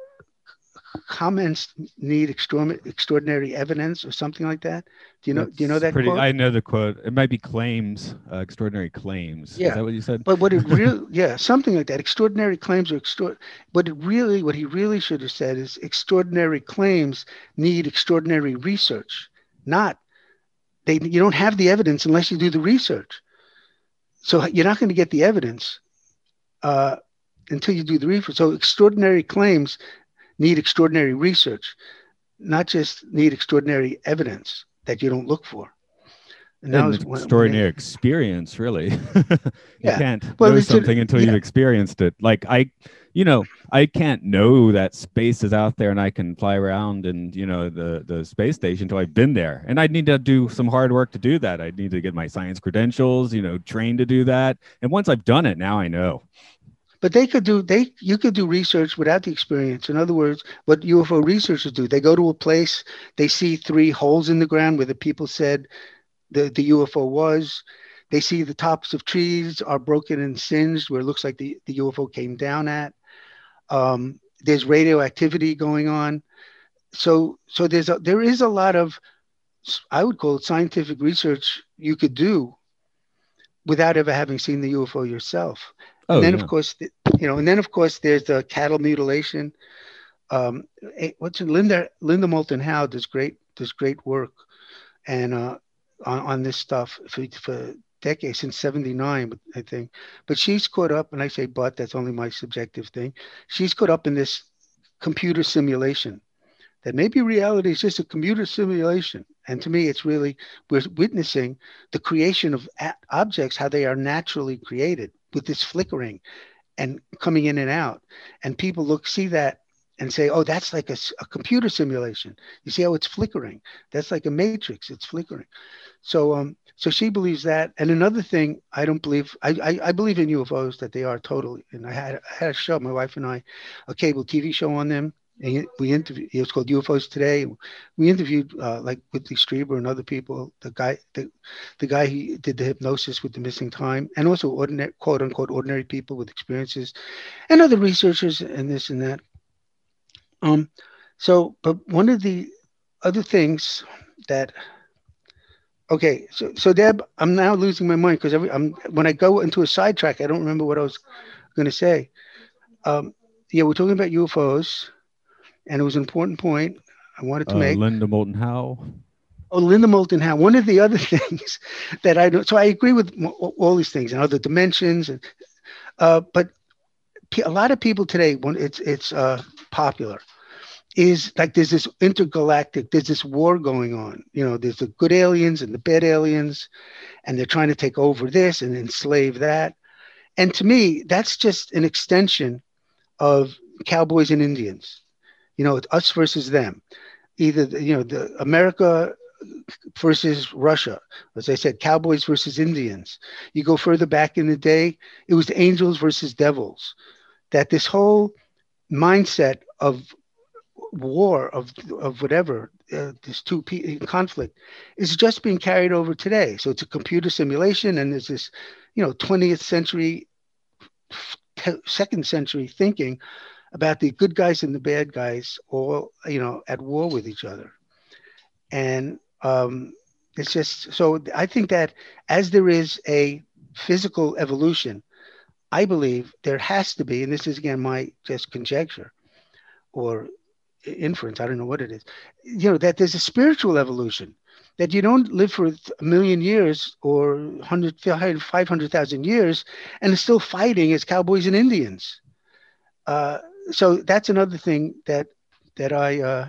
comments need extraordinary evidence or something like that. Do you know? That's do you know that pretty, quote? I know the quote. It might be claims, uh, extraordinary claims. Yeah. Is that what you said? But what it <laughs> really, yeah, something like that. Extraordinary claims are extra. What it really, what he really should have said is extraordinary claims need extraordinary research, not they. You don't have the evidence unless you do the research. So you're not going to get the evidence uh, until you do the research. So extraordinary claims need extraordinary research, not just need extraordinary evidence that you don't look for. And, and extraordinary when, experience, really. <laughs> you yeah. can't well, know something until yeah. you've experienced it. Like I, you know, I can't know that space is out there and I can fly around and you know the the space station until I've been there. And I'd need to do some hard work to do that. I'd need to get my science credentials, you know, trained to do that. And once I've done it, now I know but they could do they you could do research without the experience in other words what ufo researchers do they go to a place they see three holes in the ground where the people said the, the ufo was they see the tops of trees are broken and singed where it looks like the, the ufo came down at um, there's radioactivity going on. So so there's a, there is a lot of I would call it scientific research you could do without ever having seen the UFO yourself. Oh, and then yeah. of course, you know, and then of course there's the cattle mutilation. Um, what's it, Linda Linda Moulton Howe does great does great work, and uh, on on this stuff for, for decades since 79 i think but she's caught up and i say but that's only my subjective thing she's caught up in this computer simulation that maybe reality is just a computer simulation and to me it's really we're witnessing the creation of objects how they are naturally created with this flickering and coming in and out and people look see that and say oh that's like a, a computer simulation you see how it's flickering that's like a matrix it's flickering so um so she believes that. And another thing, I don't believe, I, I, I believe in UFOs that they are totally. And I had, I had a show, my wife and I, a cable TV show on them. And we interviewed, it was called UFOs Today. We interviewed uh, like Whitley Strieber and other people, the guy, the, the guy who did the hypnosis with the missing time, and also ordinary, quote unquote, ordinary people with experiences, and other researchers and this and that. Um, so, but one of the other things that Okay, so so Deb, I'm now losing my mind because I'm when I go into a sidetrack, I don't remember what I was going to say. Um, yeah, we're talking about UFOs, and it was an important point I wanted to uh, make. Linda Moulton Howe. Oh, Linda Moulton Howe. One of the other <laughs> things that I don't. So I agree with all these things and other dimensions, and uh, but a lot of people today, when it's it's uh, popular, is like there's this intergalactic, there's this war going on. You know, there's the good aliens and the bad aliens, and they're trying to take over this and enslave that. And to me, that's just an extension of cowboys and Indians. You know, it's us versus them. Either you know, the America versus Russia. As I said, cowboys versus Indians. You go further back in the day, it was the angels versus devils. That this whole mindset of war of of whatever uh, this two p- conflict is just being carried over today. So it's a computer simulation, and there's this, you know, 20th century, second century thinking about the good guys and the bad guys all you know at war with each other, and um, it's just so I think that as there is a physical evolution, I believe there has to be, and this is again my just conjecture or inference, I don't know what it is, you know, that there's a spiritual evolution, that you don't live for a million years or 100, 500,000 years and are still fighting as cowboys and Indians. Uh, so that's another thing that that I uh,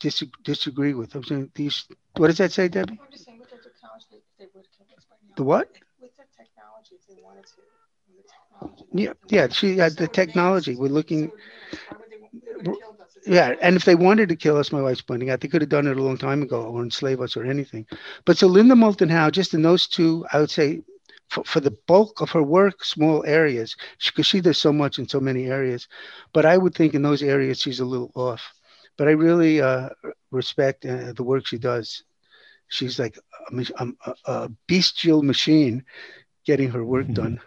dis- disagree with. I'm saying these. What does that say, Debbie? I'm just saying with the technology, they would kill us by now. The what? With the technology, if they wanted to. yeah, yeah. She had the technology. We're looking yeah, and if they wanted to kill us, my wife's pointing out, they could have done it a long time ago or enslave us or anything. But so Linda Moulton Howe, just in those two, I would say for, for the bulk of her work, small areas, because she, she does so much in so many areas. But I would think in those areas she's a little off. But I really uh, respect uh, the work she does. She's like a, a, a bestial machine getting her work done.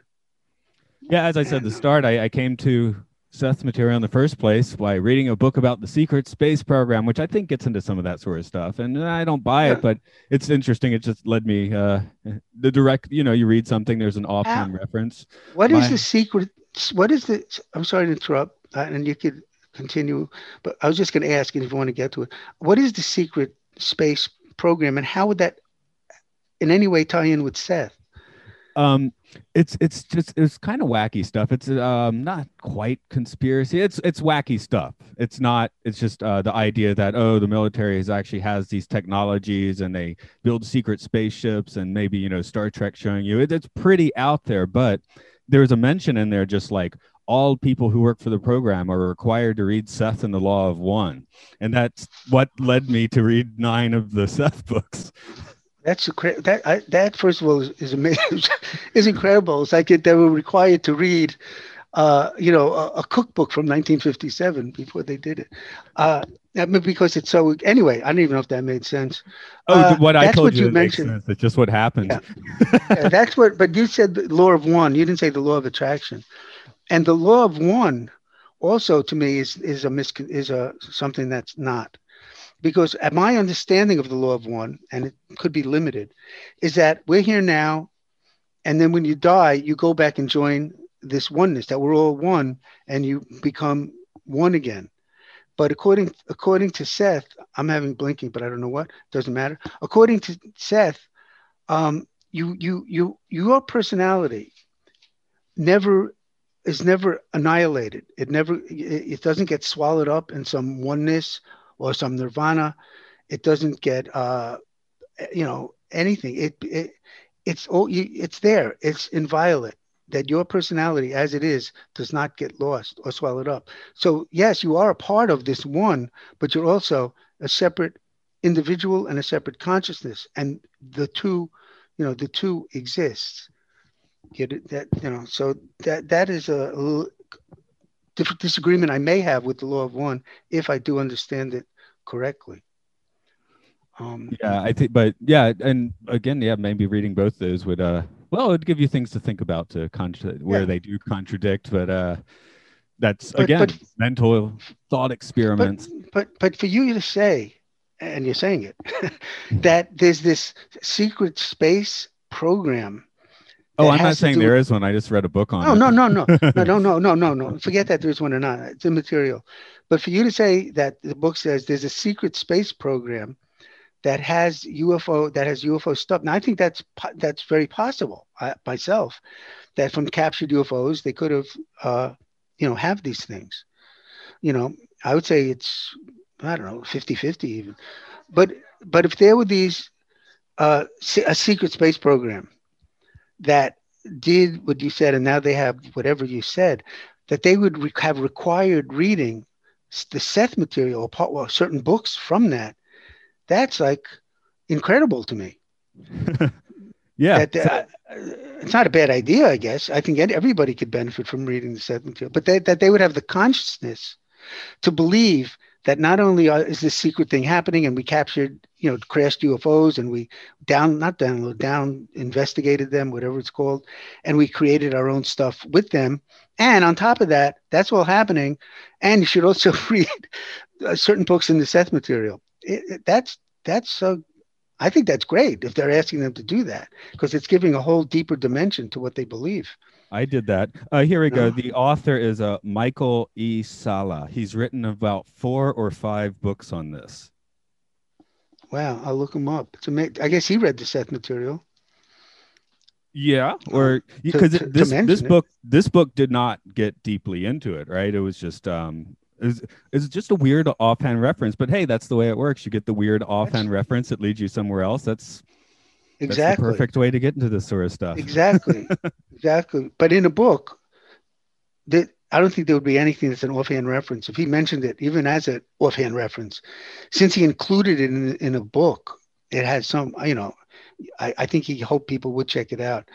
Yeah, as I said at the start, I, I came to Seth's material in the first place by reading a book about the secret space program, which I think gets into some of that sort of stuff. And I don't buy it, but it's interesting. It just led me uh, the direct. You know, you read something, there's an offhand reference. What My, is the secret? What is the? I'm sorry to interrupt, uh, and you could continue, but I was just going to ask, and if you want to get to it, what is the secret space program, and how would that, in any way, tie in with Seth? Um, it's it's just it's kind of wacky stuff. It's um not quite conspiracy. It's it's wacky stuff. It's not. It's just uh, the idea that oh the military is actually has these technologies and they build secret spaceships and maybe you know Star Trek showing you it, it's pretty out there. But there's a mention in there just like all people who work for the program are required to read Seth and the Law of One, and that's what led me to read nine of the <laughs> Seth books. That's that I, that first of all is, is amazing, <laughs> is incredible. It's like it, they were required to read, uh, you know, a, a, cookbook from 1957 before they did it. Uh, because it's so. Anyway, I don't even know if that made sense. Oh, uh, what I told what you, you mentioned. It's just what happened. Yeah. yeah, that's what. But you said the law of one. You didn't say the law of attraction, and the law of one also to me is is a mis is a something that's not because at my understanding of the law of one and it could be limited is that we're here now and then when you die you go back and join this oneness that we're all one and you become one again. But according according to seth i'm having blinking but i don't know what doesn't matter. According to seth um, you you you your personality never is never annihilated. It never it, it doesn't get swallowed up in some oneness or some nirvana it doesn't get uh you know anything it, it it's oh it's there it's inviolate that your personality as it is does not get lost or swallowed up. So, yes, you are a part of this one, but you're also a separate individual and a separate consciousness. And the two, you know, the two exist. Get it? That, you know, so that that is a, disagreement I may have with the law of one if I do understand it correctly. Um, yeah, I think, but yeah, and again, yeah, maybe reading both those would uh well, it'd give you things to think about to contra- where yeah. they do contradict, but uh, that's but, again but, mental thought experiments. But, but but for you to say, and you're saying it, <laughs> that there's this secret space program. Oh, I'm not saying there is one. I just read a book on oh, it. No, no, no, <laughs> no, no, no, no, no, no. Forget that there's one or not. It's immaterial. But for you to say that the book says there's a secret space program that has UFO that has UFO stuff. Now I think that's that's very possible I, myself. That from captured UFOs they could have uh, you know have these things. You know I would say it's I don't know 50-50 even. But but if there were these uh, a secret space program that did what you said and now they have whatever you said that they would re- have required reading the Seth material or part, well, certain books from that that's like incredible to me. <laughs> yeah. That, uh, it's not a bad idea, I guess. I think everybody could benefit from reading the Seth material, but they, that they would have the consciousness to believe that not only is this secret thing happening and we captured, you know, crashed UFOs and we down, not download, down investigated them, whatever it's called, and we created our own stuff with them. And on top of that, that's all happening. And you should also <laughs> read uh, certain books in the Seth material it, it, that's that's so I think that's great if they're asking them to do that because it's giving a whole deeper dimension to what they believe. I did that. Uh, here we go. The author is uh, Michael E. Salla. He's written about four or five books on this. Wow, I'll look him up. It's amazing. I guess he read the Seth material. Yeah, or because this this book this book did not get deeply into it, right? It was just um, it's, it's just a weird offhand reference, but hey, that's the way it works. You get the weird offhand that's, reference that leads you somewhere else. That's exactly that's the perfect way to get into this sort of stuff. Exactly, <laughs> exactly. But in a book, that I don't think there would be anything that's an offhand reference. If he mentioned it, even as an offhand reference, since he included it in, in a book, it has some, you know, I, I think he hoped people would check it out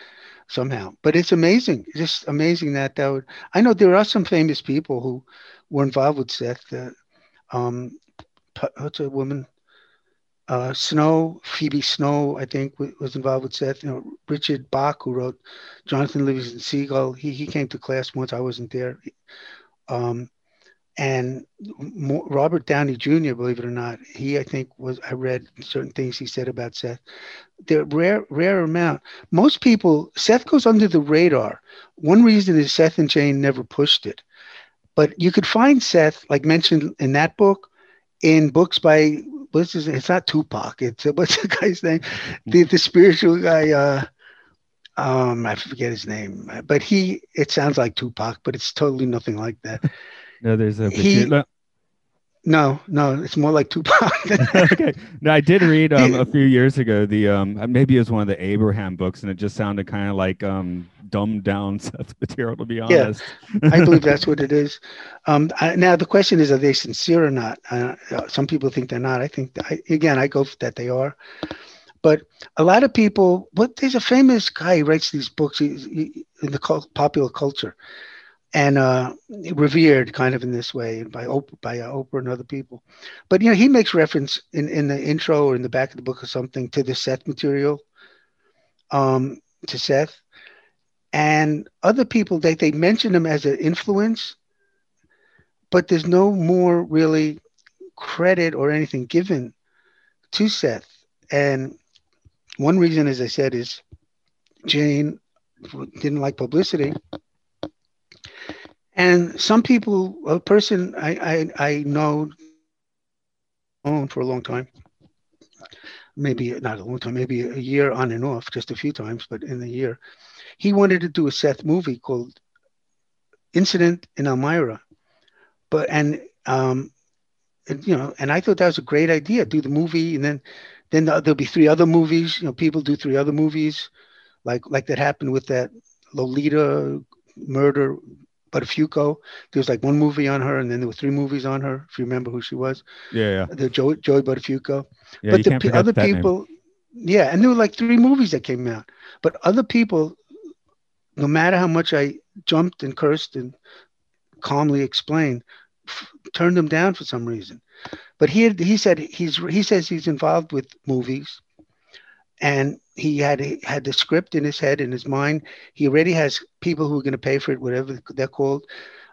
somehow. But it's amazing, just amazing that that would. I know there are some famous people who were involved with Seth. Uh, um, what's a woman? Uh, Snow, Phoebe Snow, I think, was involved with Seth. You know, Richard Bach, who wrote Jonathan Livingston Seagull, he, he came to class once. I wasn't there. Um, and Robert Downey Jr., believe it or not, he I think was I read certain things he said about Seth. They're rare, rare amount. Most people, Seth goes under the radar. One reason is Seth and Jane never pushed it. But you could find Seth, like mentioned in that book, in books by what's his It's not Tupac. It's uh, <laughs> what's the guy's name? The the spiritual guy. Uh, um, I forget his name, but he. It sounds like Tupac, but it's totally nothing like that. <laughs> No, there's a. He, no, no, it's more like Tupac. <laughs> okay. No, I did read um, a few years ago the um maybe it was one of the Abraham books, and it just sounded kind of like um dumbed down <laughs> Seth material. To be honest, yeah, I believe that's <laughs> what it is. Um, I, now the question is, are they sincere or not? Uh, some people think they're not. I think I, again, I go that they are. But a lot of people, what there's a famous guy who writes these books he, in the cult, popular culture and uh, revered kind of in this way by Oprah, by uh, Oprah and other people. But you know, he makes reference in, in the intro or in the back of the book or something to the Seth material, um, to Seth, and other people they they mention him as an influence, but there's no more really credit or anything given to Seth. And one reason, as I said, is Jane didn't like publicity. And some people, a person I, I, I know own for a long time, maybe not a long time, maybe a year on and off, just a few times, but in the year, he wanted to do a Seth movie called Incident in Elmira. But and um, and, you know, and I thought that was a great idea. Do the movie, and then then there'll be three other movies. You know, people do three other movies, like like that happened with that Lolita murder Buttafuoco. There was like one movie on her, and then there were three movies on her. If you remember who she was. Yeah, yeah. The Joey, Joey Buttafuoco. Yeah, but the p- other people, name. yeah, and there were like three movies that came out. But other people, no matter how much I jumped and cursed and calmly explained, f- turned them down for some reason. But he he said he's he says he's involved with movies, and he had had the script in his head in his mind. He already has people who are going to pay for it, whatever they're called.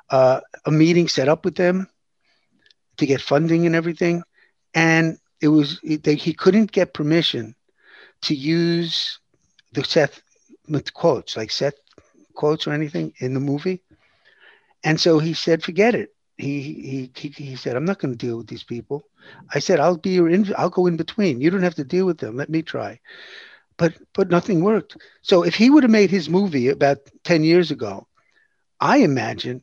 Uh, a meeting set up with them to get funding and everything, and it was they, he couldn't get permission to use the Seth quotes like Seth quotes or anything in the movie, and so he said, "Forget it." He he he, he said, "I'm not going to deal with these people." I said, "I'll be your in, I'll go in between. You don't have to deal with them. Let me try." but but nothing worked. So if he would have made his movie about 10 years ago, I imagine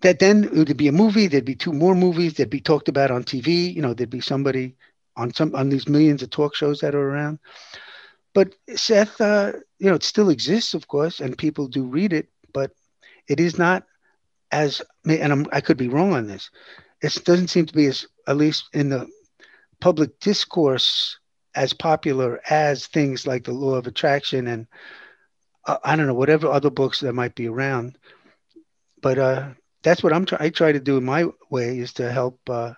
that then it would be a movie, there'd be two more movies, they'd be talked about on TV, you know, there'd be somebody on some on these millions of talk shows that are around. But Seth, uh, you know, it still exists, of course, and people do read it, but it is not as and I'm, I could be wrong on this. It doesn't seem to be as at least in the public discourse as popular as things like the law of attraction and uh, I don't know whatever other books that might be around. But uh, that's what I'm trying. I try to do in my way is to help uh,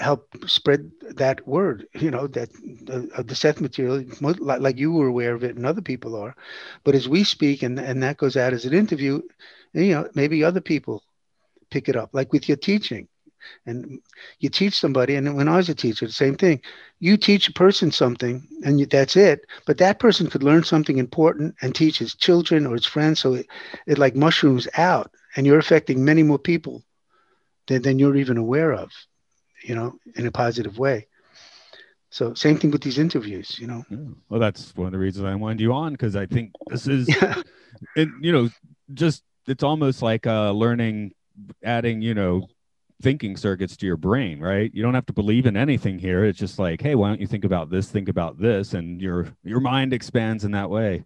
help spread that word. You know that uh, the Seth material, like you were aware of it, and other people are. But as we speak, and and that goes out as an interview, you know, maybe other people pick it up, like with your teaching and you teach somebody and when i was a teacher the same thing you teach a person something and you, that's it but that person could learn something important and teach his children or his friends so it, it like mushrooms out and you're affecting many more people than, than you're even aware of you know in a positive way so same thing with these interviews you know well that's one of the reasons i wanted you on because i think this is <laughs> yeah. it, you know just it's almost like uh learning adding you know thinking circuits to your brain, right? You don't have to believe in anything here. It's just like, hey, why don't you think about this, think about this, and your your mind expands in that way.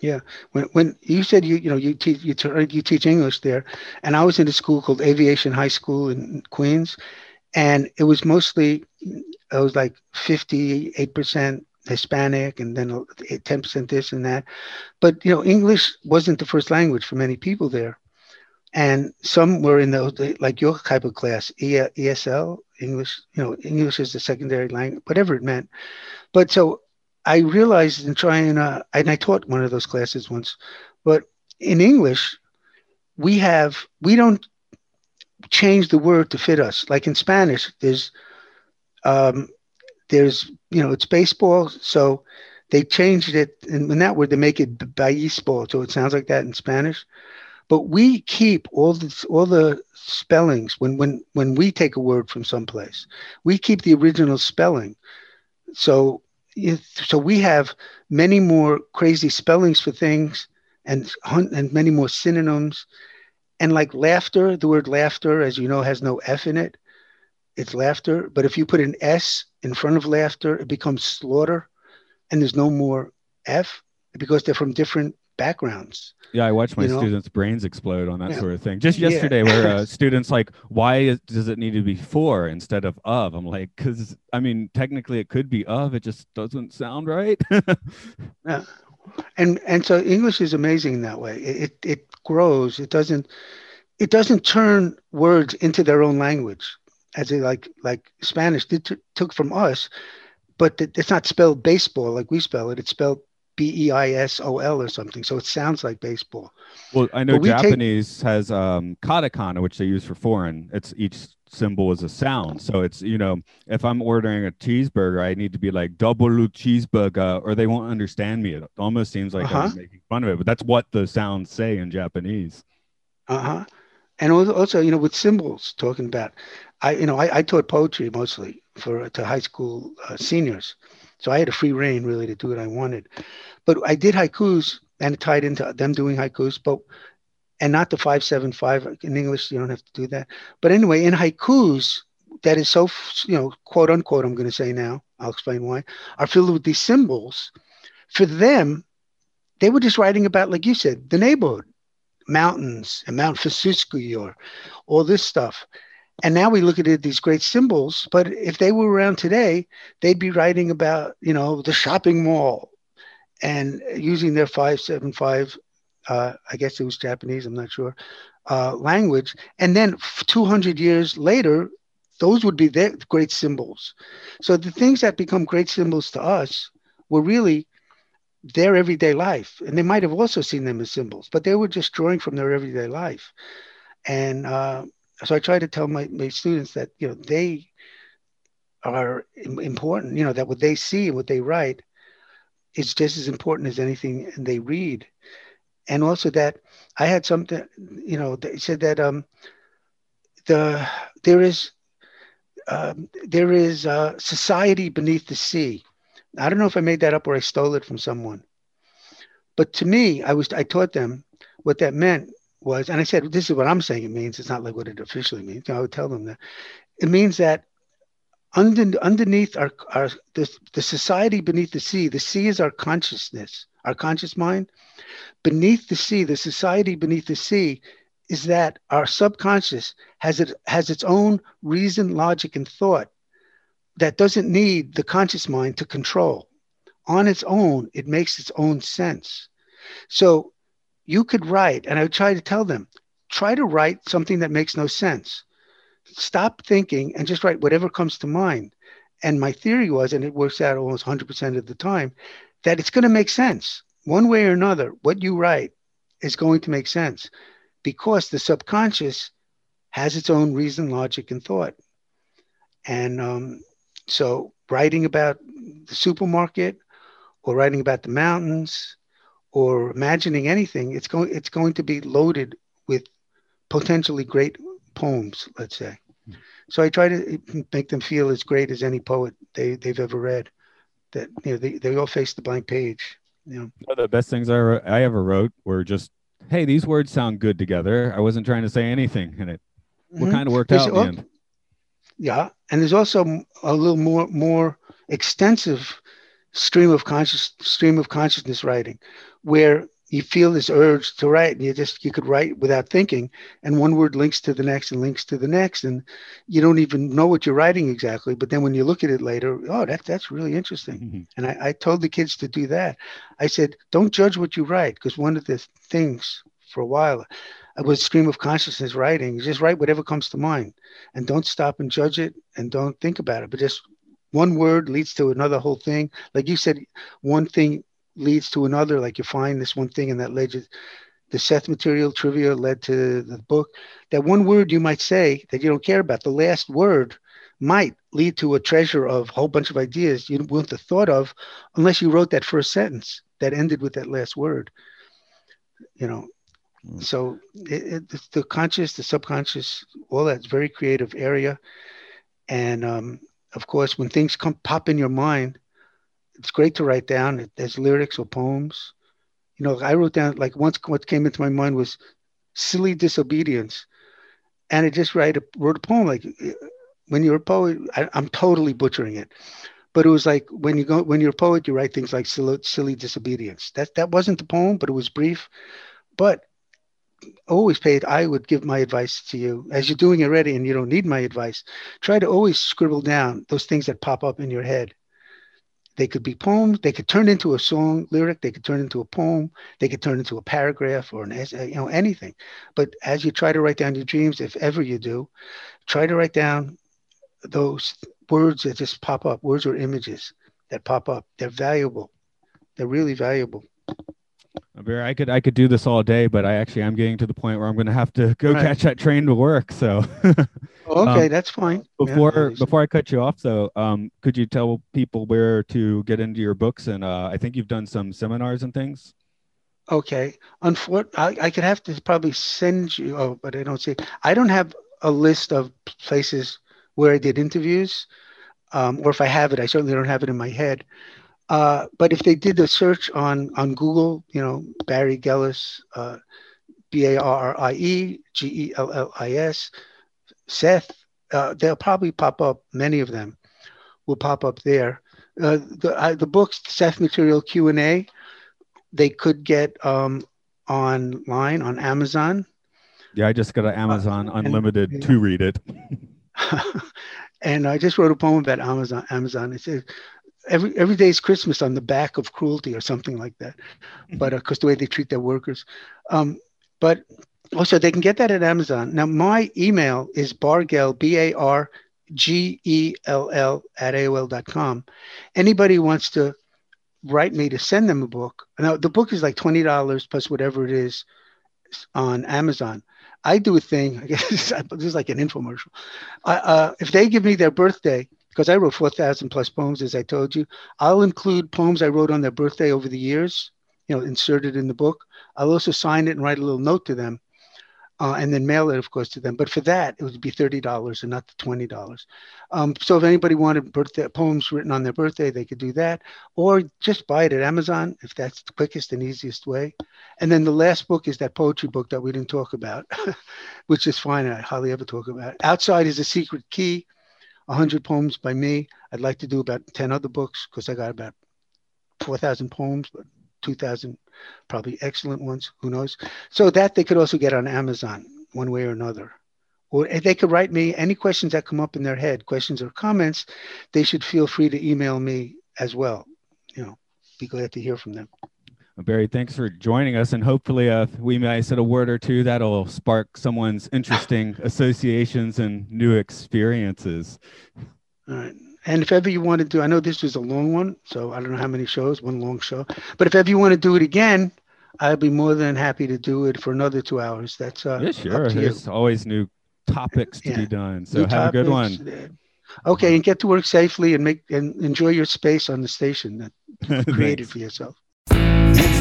Yeah, when when you said you you know you teach you, you teach English there, and I was in a school called Aviation High School in Queens, and it was mostly it was like fifty eight percent Hispanic and then 10% this and that. But, you know, English wasn't the first language for many people there. And some were in the like your type of class esl english you know english is the secondary language whatever it meant. But so i realized in trying uh, and i taught one of those classes once but in english we have we don't change the word to fit us. Like in spanish there's um there's you know it's baseball so they changed it and in that word they make it baseball so it sounds like that in spanish. But we keep all the all the spellings when when when we take a word from someplace. We keep the original spelling. So so we have many more crazy spellings for things and and many more synonyms. And like laughter the word laughter as you know has no f in it. It's laughter. But if you put an s in front of laughter it becomes slaughter and there's no more f because they're from different backgrounds. Yeah, I watch my you know? students' brains explode on that yeah. sort of thing. Just yesterday, yeah. where uh, <laughs> students like, "Why is, does it need to be for instead of of?" I'm like, because I mean, technically, it could be of. It just doesn't sound right. <laughs> yeah, and and so English is amazing that way. It, it it grows. It doesn't it doesn't turn words into their own language, as it like like Spanish did t- took from us, but it, it's not spelled baseball like we spell it. It's spelled B E I S O L or something. So it sounds like baseball. Well, I know Japanese take... has um, katakana, which they use for foreign. It's each symbol is a sound. So it's, you know, if I'm ordering a cheeseburger, I need to be like double cheeseburger or they won't understand me. It almost seems like uh-huh. I'm making fun of it, but that's what the sounds say in Japanese. Uh huh. And also, you know, with symbols, talking about, I, you know, I, I taught poetry mostly for to high school uh, seniors. So I had a free reign really to do what I wanted. But I did haikus and it tied into them doing haikus, but and not the 575 in English, you don't have to do that. But anyway, in haikus, that is so, you know, quote unquote, I'm going to say now, I'll explain why, are filled with these symbols. For them, they were just writing about, like you said, the neighborhood, mountains and Mount Fususki or all this stuff. And now we look at it, these great symbols, but if they were around today, they'd be writing about, you know, the shopping mall and using their 575, uh, I guess it was Japanese, I'm not sure, uh, language. And then 200 years later, those would be their great symbols. So the things that become great symbols to us were really their everyday life. And they might have also seen them as symbols, but they were just drawing from their everyday life. And, uh, so I try to tell my, my students that you know they are important. You know that what they see what they write is just as important as anything they read, and also that I had something. You know, they said that um, the there is um, there is a society beneath the sea. I don't know if I made that up or I stole it from someone, but to me, I was I taught them what that meant was, and I said, this is what I'm saying it means. It's not like what it officially means. I would tell them that it means that under, underneath our, our the, the society beneath the sea, the sea is our consciousness, our conscious mind. Beneath the sea, the society beneath the sea is that our subconscious has it has its own reason, logic, and thought that doesn't need the conscious mind to control. On its own, it makes its own sense. So you could write, and I would try to tell them, try to write something that makes no sense. Stop thinking and just write whatever comes to mind. And my theory was, and it works out almost 100% of the time, that it's going to make sense. One way or another, what you write is going to make sense because the subconscious has its own reason, logic, and thought. And um, so, writing about the supermarket or writing about the mountains or imagining anything, it's going it's going to be loaded with potentially great poems, let's say. Hmm. So I try to make them feel as great as any poet they, they've ever read. That you know they, they all face the blank page. You know. One of the best things I, wrote, I ever wrote were just, hey, these words sound good together. I wasn't trying to say anything in it. What mm-hmm. kind of worked out in the end? Yeah, and there's also a little more more extensive stream of conscious stream of consciousness writing where you feel this urge to write and you just you could write without thinking and one word links to the next and links to the next and you don't even know what you're writing exactly but then when you look at it later oh that, that's really interesting mm-hmm. and I, I told the kids to do that i said don't judge what you write because one of the things for a while was stream of consciousness writing just write whatever comes to mind and don't stop and judge it and don't think about it but just one word leads to another whole thing. Like you said, one thing leads to another. Like you find this one thing and that led you, the Seth material trivia led to the book. That one word you might say that you don't care about, the last word might lead to a treasure of a whole bunch of ideas you wouldn't have thought of unless you wrote that first sentence that ended with that last word. You know, mm. so it, it, the conscious, the subconscious, all that's very creative area. And um, of course, when things come pop in your mind, it's great to write down. There's lyrics or poems. You know, I wrote down like once what came into my mind was silly disobedience, and I just write a, wrote a poem like when you're a poet. I, am totally butchering it, but it was like when you go when you're a poet, you write things like silly, silly disobedience. That that wasn't the poem, but it was brief. But always paid, I would give my advice to you as you're doing it already and you don't need my advice. Try to always scribble down those things that pop up in your head. They could be poems, they could turn into a song lyric, they could turn into a poem, they could turn into a paragraph or an essay, you know, anything. But as you try to write down your dreams, if ever you do, try to write down those words that just pop up, words or images that pop up. They're valuable. they're really valuable. Barrie, I could I could do this all day, but I actually am getting to the point where I'm going to have to go right. catch that train to work. So, <laughs> okay, um, that's fine. Before yeah, before I cut you off, though, um, could you tell people where to get into your books? And uh, I think you've done some seminars and things. Okay, unfortunately, I, I could have to probably send you. Oh, but I don't see. I don't have a list of places where I did interviews, um, or if I have it, I certainly don't have it in my head. Uh, but if they did a search on on Google, you know, Barrie Gellis, uh, B A R R I E G E L L I S, Seth, uh, they'll probably pop up. Many of them will pop up there. Uh, the the books, Seth Material Q and A, they could get um, online on Amazon. Yeah, I just got an Amazon uh, Unlimited and, to read it. <laughs> and I just wrote a poem about Amazon. Amazon. It says every every day is Christmas on the back of cruelty or something like that. Mm-hmm. But because uh, the way they treat their workers, um, but also they can get that at Amazon. Now my email is bargell b a r g e l l at aol.com. Anybody wants to write me to send them a book. Now the book is like twenty dollars plus whatever it is on Amazon. I do a thing. <laughs> I guess this is like an infomercial. uh, if they give me their birthday, because I wrote 4,000 plus poems, as I told you. I'll include poems I wrote on their birthday over the years, you know, inserted in the book. I'll also sign it and write a little note to them. Uh, and then mail it, of course, to them. But for that, it would be thirty dollars and not the twenty dollars. Um, so if anybody wanted birthday poems written on their birthday, they could do that, or just buy it at Amazon if that's the quickest and easiest way. And then the last book is that poetry book that we didn't talk about, <laughs> which is fine. I hardly ever talk about. Outside is a secret key. 100 poems by me. I'd like to do about 10 other books because I got about 4,000 poems, but 2,000 probably excellent ones. Who knows? So that they could also get on Amazon one way or another. Or they could write me any questions that come up in their head, questions or comments. They should feel free to email me as well. You know, be glad to hear from them. Barrie, thanks for joining us, and hopefully, uh, we may say a word or two that'll spark someone's interesting associations and new experiences. All right. And if ever you want to do, I know this was a long one, so I don't know how many shows, one long show. But if ever you want to do it again, I'd be more than happy to do it for another two hours. That's uh, yeah, sure. There's you. always new topics to yeah. be done. So new have topics, a good one. Okay, and get to work safely and make and enjoy your space on the station that <laughs> you created for yourself.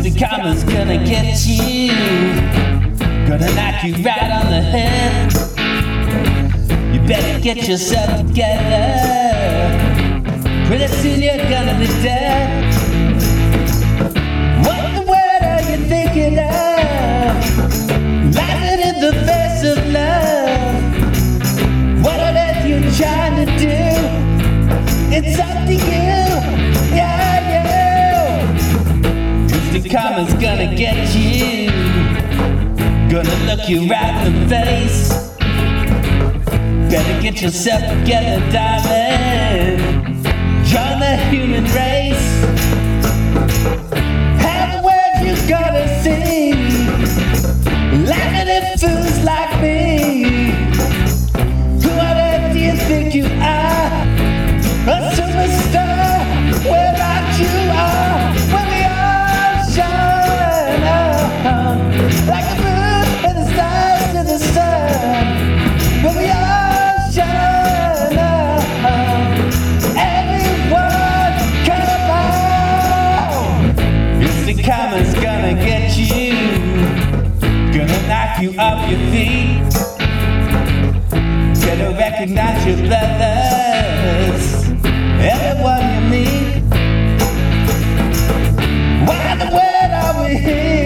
The karma's gonna get you, gonna knock you right on the head. You better get yourself together, pretty soon you're gonna be dead. What the word are you thinking of? Laughing in the face of love. What on earth you trying to do? It's up to you, The karma's gonna get you. Gonna look you right in the face. Better get yourself together, darling. Join the human race. Recognize your brothers, everyone you meet. Why the world are we here?